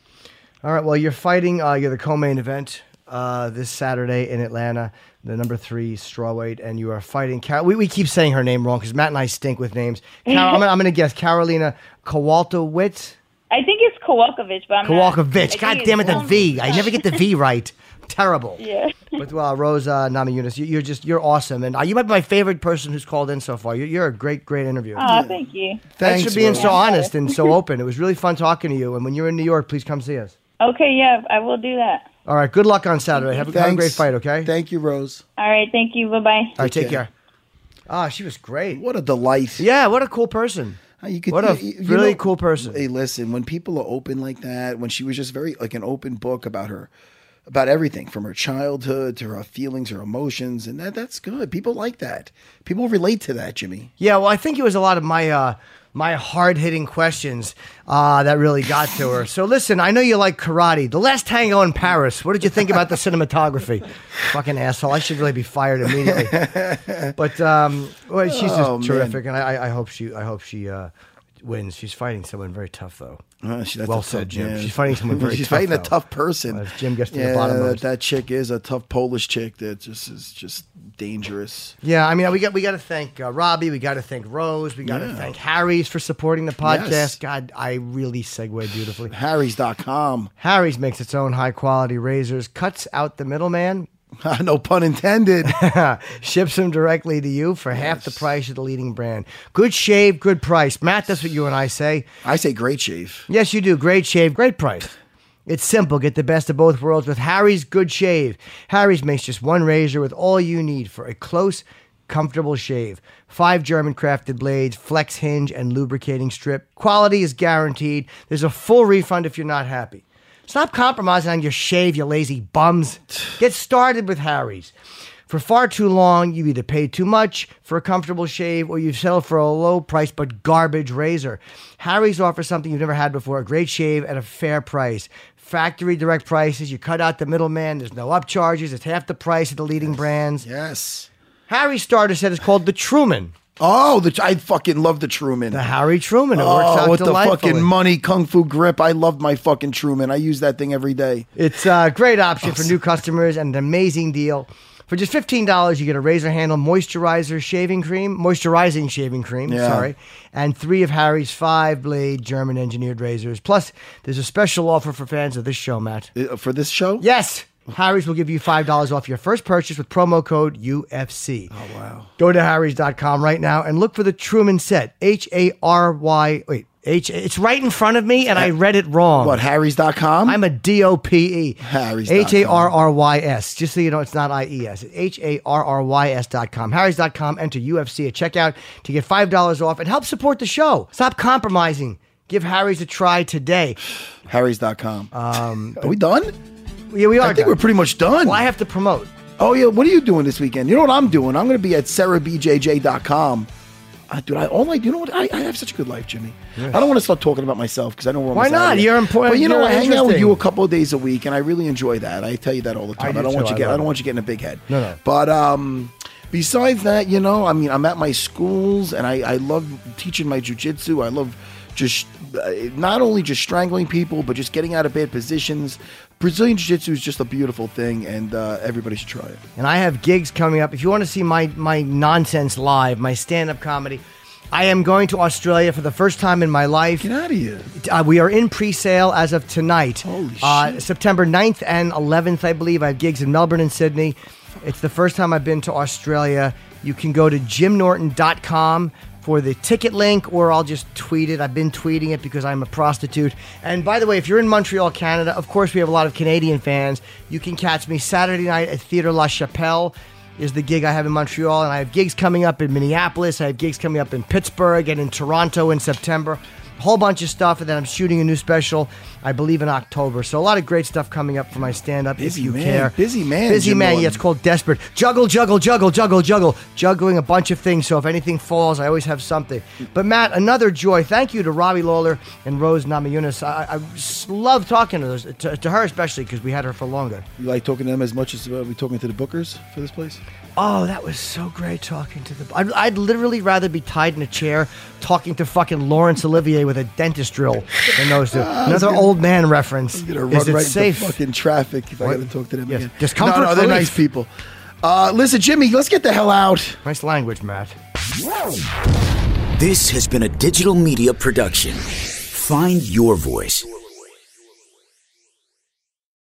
[SPEAKER 1] All right. Well, you're fighting. Uh, you're the co-main event uh, this Saturday in Atlanta, the number three strawweight, and you are fighting. Car- we, we keep saying her name wrong because Matt and I stink with names. Car- I'm, gonna- I'm going to guess Karolina Kowaltowicz.
[SPEAKER 7] I think it's Kowalkiewicz, but I'm not-
[SPEAKER 1] Kowalkiewicz.
[SPEAKER 7] think
[SPEAKER 1] God damn it, the V. I never get the V right. Terrible. [laughs]
[SPEAKER 7] Yeah.
[SPEAKER 1] But well, Rose uh, Namajunas, you, you're just you're awesome, and uh, you might be my favorite person who's called in so far. You're, you're a great, great interview.
[SPEAKER 7] Oh, thank you.
[SPEAKER 1] Thanks, for being
[SPEAKER 2] Rose.
[SPEAKER 1] so honest and so open. It was really fun talking to you. And when you're in New York, please come see us.
[SPEAKER 7] Okay, yeah, I will do that.
[SPEAKER 1] All right. Good luck on Saturday. Have, a- have a great fight. Okay.
[SPEAKER 2] Thank you, Rose.
[SPEAKER 7] All right, thank you. Bye bye.
[SPEAKER 1] All right. Take
[SPEAKER 2] care.
[SPEAKER 1] care. Ah, she was great.
[SPEAKER 2] What a delight.
[SPEAKER 1] Yeah, what a cool person.
[SPEAKER 2] Uh, You could,
[SPEAKER 1] What a
[SPEAKER 2] you- you
[SPEAKER 1] really
[SPEAKER 2] know-
[SPEAKER 1] cool person.
[SPEAKER 2] Hey, listen, when people are open like that, when she was just very like an open book about her, about everything from her childhood to her feelings, her emotions, and that that's good. People like that. People relate to that, Jimmy.
[SPEAKER 1] Yeah, well, I think it was a lot of my uh, my hard hitting questions uh, that really got to her. So listen, I know you like karate. The Last Tango in Paris. What did you think about the cinematography? [laughs] Fucking asshole! I should really be fired immediately. But um, well, she's just
[SPEAKER 2] Oh, man.
[SPEAKER 1] terrific, and I, I- I hope she I hope she uh, wins. She's fighting someone very tough, though.
[SPEAKER 2] Uh, she- that's
[SPEAKER 1] Well said, Jim. She's fighting someone very [laughs]
[SPEAKER 2] She's
[SPEAKER 1] tough,
[SPEAKER 2] fighting a tough person.
[SPEAKER 1] As Jim gets to the
[SPEAKER 2] yeah,
[SPEAKER 1] bottom of
[SPEAKER 2] that,
[SPEAKER 1] it.
[SPEAKER 2] that chick is a tough Polish chick that just is just dangerous.
[SPEAKER 1] Yeah, I mean, we got we got to thank uh, Robbie, we got to thank Rose, we got to
[SPEAKER 2] Yeah.
[SPEAKER 1] thank Harry's for supporting the podcast.
[SPEAKER 2] Yes.
[SPEAKER 1] God, I really segue beautifully.
[SPEAKER 2] Harry's.com.
[SPEAKER 1] Harry's makes its own high quality razors, cuts out the middleman, [laughs]
[SPEAKER 2] no pun intended. [laughs]
[SPEAKER 1] ships them directly to you for half the price of the leading brand. Good shave, good price. Matt, that's what you and I say.
[SPEAKER 2] I say great shave.
[SPEAKER 1] Yes, you do. Great shave, great price. It's simple. Get the best of both worlds with Harry's Good Shave. Harry's makes just one razor with all you need for a close, comfortable shave. Five German crafted blades, flex hinge, and lubricating strip. Quality is guaranteed. There's a full refund if you're not happy. Stop compromising on your shave, you lazy bums. Get started with Harry's. For far too long, you either paid too much for a comfortable shave or you've settled for a low price but garbage razor. Harry's offers something you've never had before a great shave at a fair price. Factory direct prices, you cut out the middleman, there's no upcharges, it's half the price of the leading brands.
[SPEAKER 2] Yes.
[SPEAKER 1] Harry's starter set is called the Truman.
[SPEAKER 2] Oh, the, I fucking love the Truman.
[SPEAKER 1] The Harry Truman. It works
[SPEAKER 2] oh,
[SPEAKER 1] out
[SPEAKER 2] with the fucking money kung fu grip. I loved my fucking Truman. I use that thing every day.
[SPEAKER 1] It's a great option for new customers and an amazing deal. For just $15, you get a razor handle moisturizer shaving cream, moisturizing shaving cream,
[SPEAKER 2] Yeah.
[SPEAKER 1] sorry, and three of Harry's five blade German engineered razors. Plus, there's a special offer for fans of this show, Matt.
[SPEAKER 2] Uh, For this show?
[SPEAKER 1] Yes, Harry's will give you $5 off your first purchase with promo code UFC. Oh,
[SPEAKER 2] wow.
[SPEAKER 1] Go to harrys.com right now and look for the Truman set. H A R Y. Wait, H. It's right in front of me and I read it wrong.
[SPEAKER 2] What, Harry's.com?
[SPEAKER 1] I'm a D O P E.
[SPEAKER 2] Harry's.
[SPEAKER 1] H A R R Y S. Just so you know, it's not I E S. It's H A R R Y S dot com. Harry's.com. Enter UFC at checkout to get $5 off and help support the show. Stop compromising. Give Harry's a try today.
[SPEAKER 2] Harry's.com. Um, Are we done?
[SPEAKER 1] Yeah, we are.
[SPEAKER 2] I think
[SPEAKER 1] done.
[SPEAKER 2] we're pretty much done.
[SPEAKER 1] Well, I have to promote.
[SPEAKER 2] Oh, yeah. What are you doing this weekend? You know what I'm doing? I'm going to be at serrabjj.com. Uh, dude, I all I you know what I, I have such a good life, Jimmy. I don't want to start talking about myself because I know we're
[SPEAKER 1] Why not? You're important-
[SPEAKER 2] But you know, I hang out with you a couple of days a week, and I really enjoy that. I tell you that all the time.
[SPEAKER 1] do
[SPEAKER 2] I, don't want you
[SPEAKER 1] I
[SPEAKER 2] get. I don't
[SPEAKER 1] it.
[SPEAKER 2] want you getting a big head.
[SPEAKER 1] No, no.
[SPEAKER 2] But um, besides that, you know, I mean, I'm at my schools, and I I love teaching my jujitsu. I love just uh, not only just strangling people, but just getting out of bad positions. Brazilian jiu-jitsu is just a beautiful thing, and uh, everybody should try it.
[SPEAKER 1] and I have gigs coming up. If you want to see my my nonsense live, my stand up comedy, I am going to Australia for the first time in my life.
[SPEAKER 2] Get out of here.
[SPEAKER 1] Uh, we are in pre-sale as of tonight.
[SPEAKER 2] Holy
[SPEAKER 1] uh,
[SPEAKER 2] shit.
[SPEAKER 1] September 9th and 11th, I believe. I have gigs in Melbourne and Sydney. It's the first time I've been to Australia. You can go to jimnorton.com for the ticket link, or I'll just tweet it. I've been tweeting it because I'm a prostitute. And by the way, if you're in Montreal, Canada, of course we have a lot of Canadian fans. You can catch me Saturday night at Theatre La Chapelle is the gig I have in Montreal, and I have gigs coming up in Minneapolis. I have gigs coming up in Pittsburgh and in Toronto in September. A whole bunch of stuff, and then I'm shooting a new special, I believe, in October. So a lot of great stuff coming up for my stand-up. If you
[SPEAKER 2] man.
[SPEAKER 1] care,
[SPEAKER 2] Busy man,
[SPEAKER 1] busy
[SPEAKER 2] Jim
[SPEAKER 1] man.
[SPEAKER 2] Norton.
[SPEAKER 1] Yeah, it's called Desperate. Juggle, juggle, juggle, juggle, juggle, juggling a bunch of things. So if anything falls, I always have something. But Matt, another joy. Thank you to Robbie Lawler and Rose Namajunas. I love talking to those, to, to her especially because we had her for longer.
[SPEAKER 2] You like talking to them as much as uh, we talking to the bookers for this place?
[SPEAKER 1] Oh, that was so great talking to the. I'd, I'd literally rather be tied in a chair talking to fucking Laurence Olivier with a dentist drill than those two. [laughs] Another
[SPEAKER 2] gonna-
[SPEAKER 1] old man reference.
[SPEAKER 2] I'm gonna
[SPEAKER 1] Is it
[SPEAKER 2] right
[SPEAKER 1] safe?
[SPEAKER 2] into fucking traffic if I
[SPEAKER 1] What?
[SPEAKER 2] got to talk to them
[SPEAKER 1] Yes.
[SPEAKER 2] again.
[SPEAKER 1] Discomfort
[SPEAKER 2] No, no, they're
[SPEAKER 1] relief.
[SPEAKER 2] nice people. Uh, listen, Jimmy, let's get the hell out.
[SPEAKER 1] Nice language, Matt.
[SPEAKER 4] This has been a digital media production. Find your voice